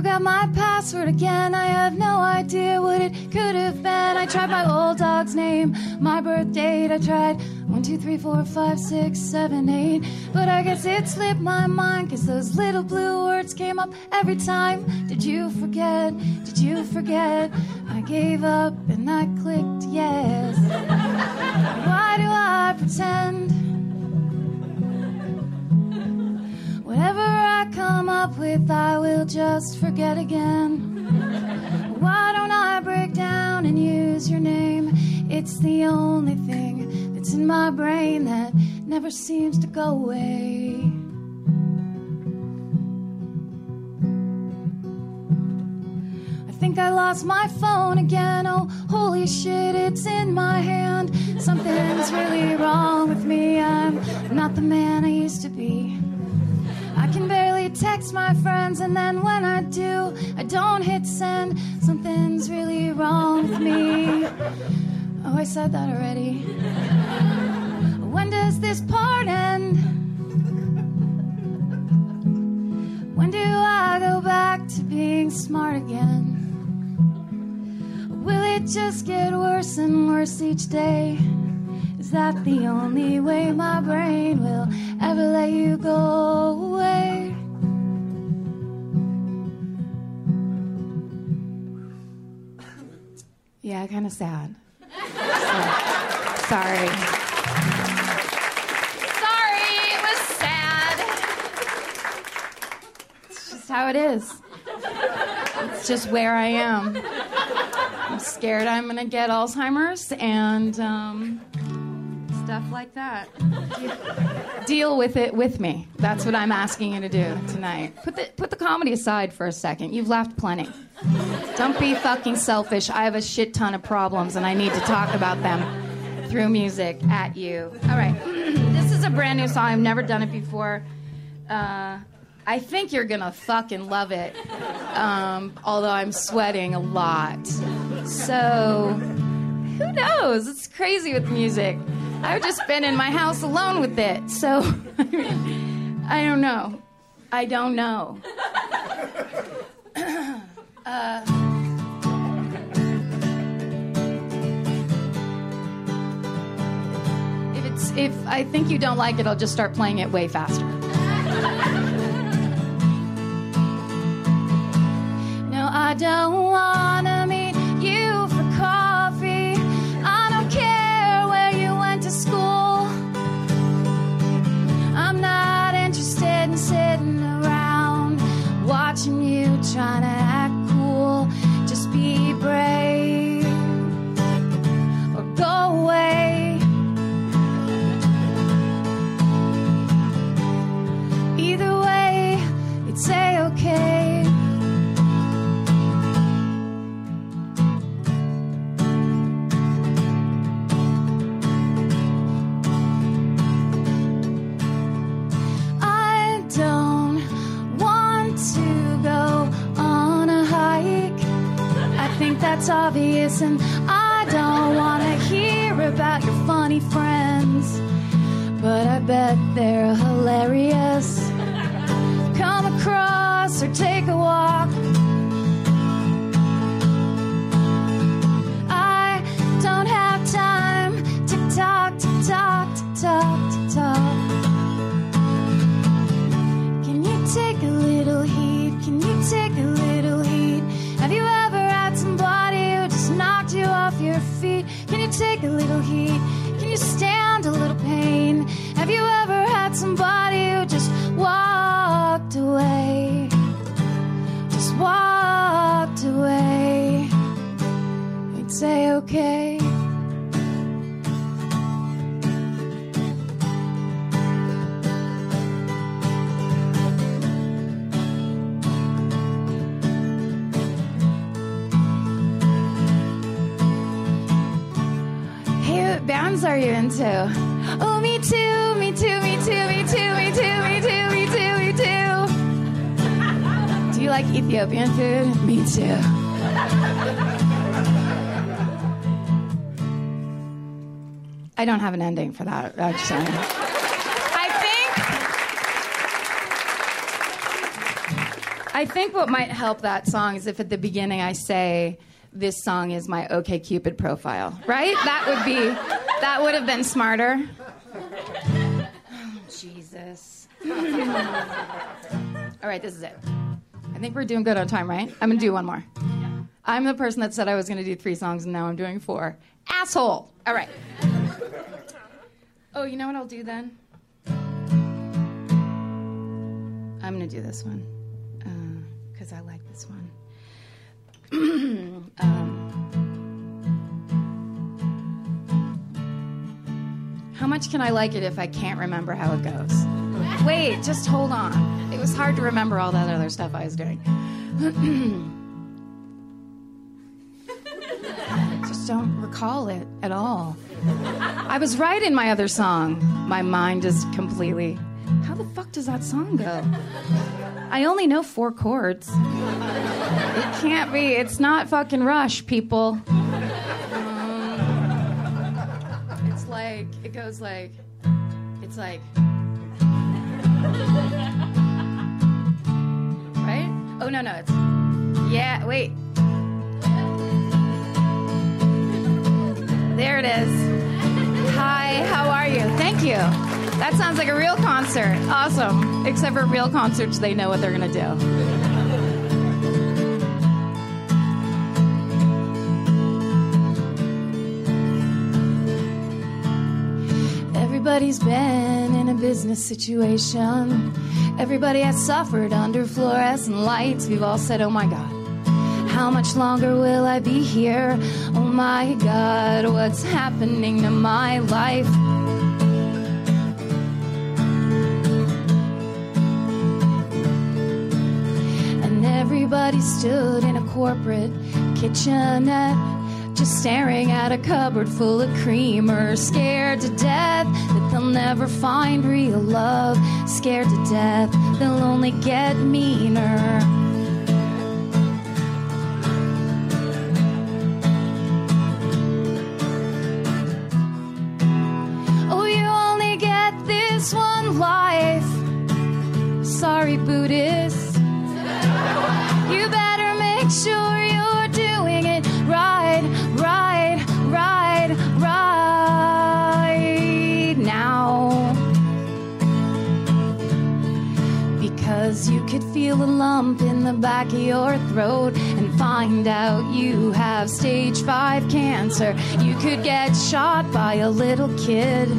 forgot my password again. I have no idea what it could have been. I tried my old dog's name, my birth date. I tried one, two, three, four, five, six, seven, eight. But I guess it slipped my mind, cause those little blue words came up every time. Did you forget? Did you forget? I gave up and I clicked yes. Why do I pretend? Whatever I come up with, I will just forget again. Why don't I break down and use your name? It's the only thing that's in my brain that never seems to go away. I think I lost my phone again. Oh, holy shit, it's in my hand. Something's really wrong with me. I'm not the man I text my friends, and then when I do, I don't hit send. Something's really wrong with me. Oh, I said that already. When does this part end? When do I go back to being smart again? Will it just get worse and worse each day? Is that the only way my brain will ever let you go Yeah, kind of sad. So- sorry. Sorry, it was sad. It's just how it is. It's just where I am. I'm scared I'm gonna get Alzheimer's and um, stuff like that. Deal with it with me. That's what I'm asking you to do tonight. Put the put the comedy aside for a second. You've laughed plenty. Don't be fucking selfish. I have a shit ton of problems and I need to talk about them through music at you. All right. this is a brand new song. I've never done it before. Uh, I think you're gonna fucking love it. Um, although I'm sweating a lot. So, who knows? It's crazy with music. I've just been in my house alone with it. So, I don't know. I don't know. Uh, if it's if I think you don't like it, I'll just start playing it way faster. No, I don't wanna watching you trying to ending for that, uh, actually. I think. I think what might help that song is if at the beginning I say, this song is my OK Cupid profile, right? That would be, that would have been smarter. Oh, Jesus. All right, this is it. I think we're doing good on time, right? I'm gonna do one more. I'm the person that said I was gonna do three songs and now I'm doing four. Asshole! All right. Oh, you know what I'll do then? I'm gonna do this one because I like this one. um, how much can I like it if I can't remember how it goes? Wait, just hold on. It was hard to remember all that other stuff I was doing. just don't recall it at all. I was right in my other song. My mind is completely. How the fuck does that song go? I only know four chords. It can't be. It's not fucking Rush, people. Um, it's like, it goes like, it's like. Right? Oh, no, no. It's. Yeah, wait. There it is. Hi, how are you? Thank you. That sounds like a real concert. Awesome. Except for real concerts, they know what they're going to do. Everybody's been in a business situation. Everybody has suffered under fluorescent lights. We've all said, oh my God. How much longer will I be here? Oh my god, what's happening to my life? And everybody stood in a corporate kitchenette, just staring at a cupboard full of creamers, scared to death that they'll never find real love, scared to death they'll only get meaner. Life. Sorry, Buddhist. You better make sure you're doing it right, right, right, right now. Because you could feel a lump in the back of your throat and find out you have stage five cancer. You could get shot by a little kid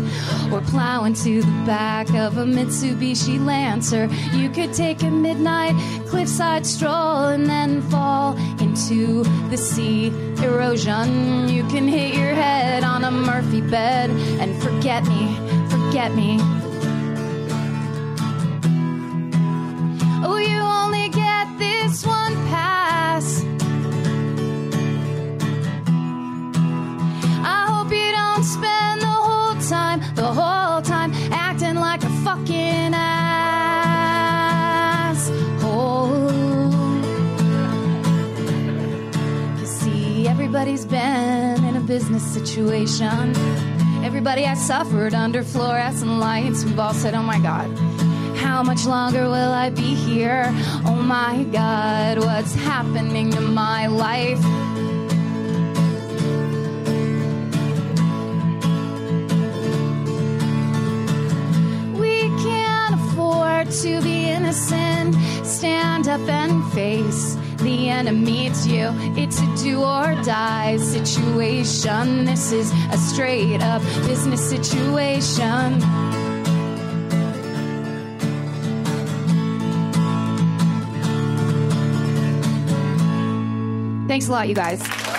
or plow into the back of a Mitsubishi Lancer. You could take a midnight cliffside stroll and then fall into the sea erosion. You can hit your head on a Murphy bed and forget me, forget me. Everybody's been in a business situation. Everybody has suffered under fluorescent lights. We've all said, oh my God. How much longer will I be here? Oh my God, what's happening to my life? We can't afford to be innocent. Stand up and face the enemy. It's you. It's a do or die situation. This is a straight up business situation. Thanks a lot, you guys. Guys,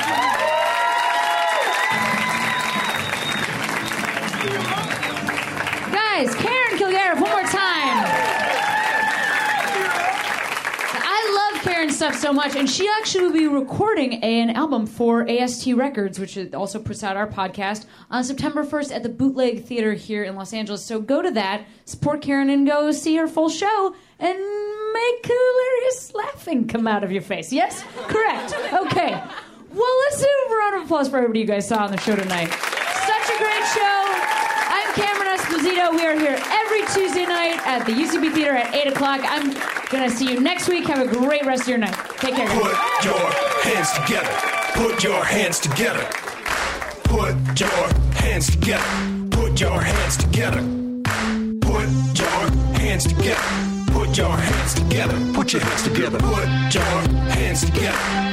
so much, and she actually will be recording an album for AST Records, which also puts out our podcast, on September 1st at the Bootleg Theater here in Los Angeles. So go to that, support Karen, and go see her full show, and make hilarious laughing come out of your face. Yes? Correct. Okay. Well, let's do a round of applause for everybody you guys saw on the show tonight. Such a great show. I'm Cameron Esposito. We are here every Tuesday night at the UCB Theater at 8 o'clock. I'm to see you next week. Have a great rest of your night. Take care. Put your hands together. Put your hands together. Put your hands together. Put your hands together. Put your hands together. Put your hands together. Put your hands together. Put your hands together.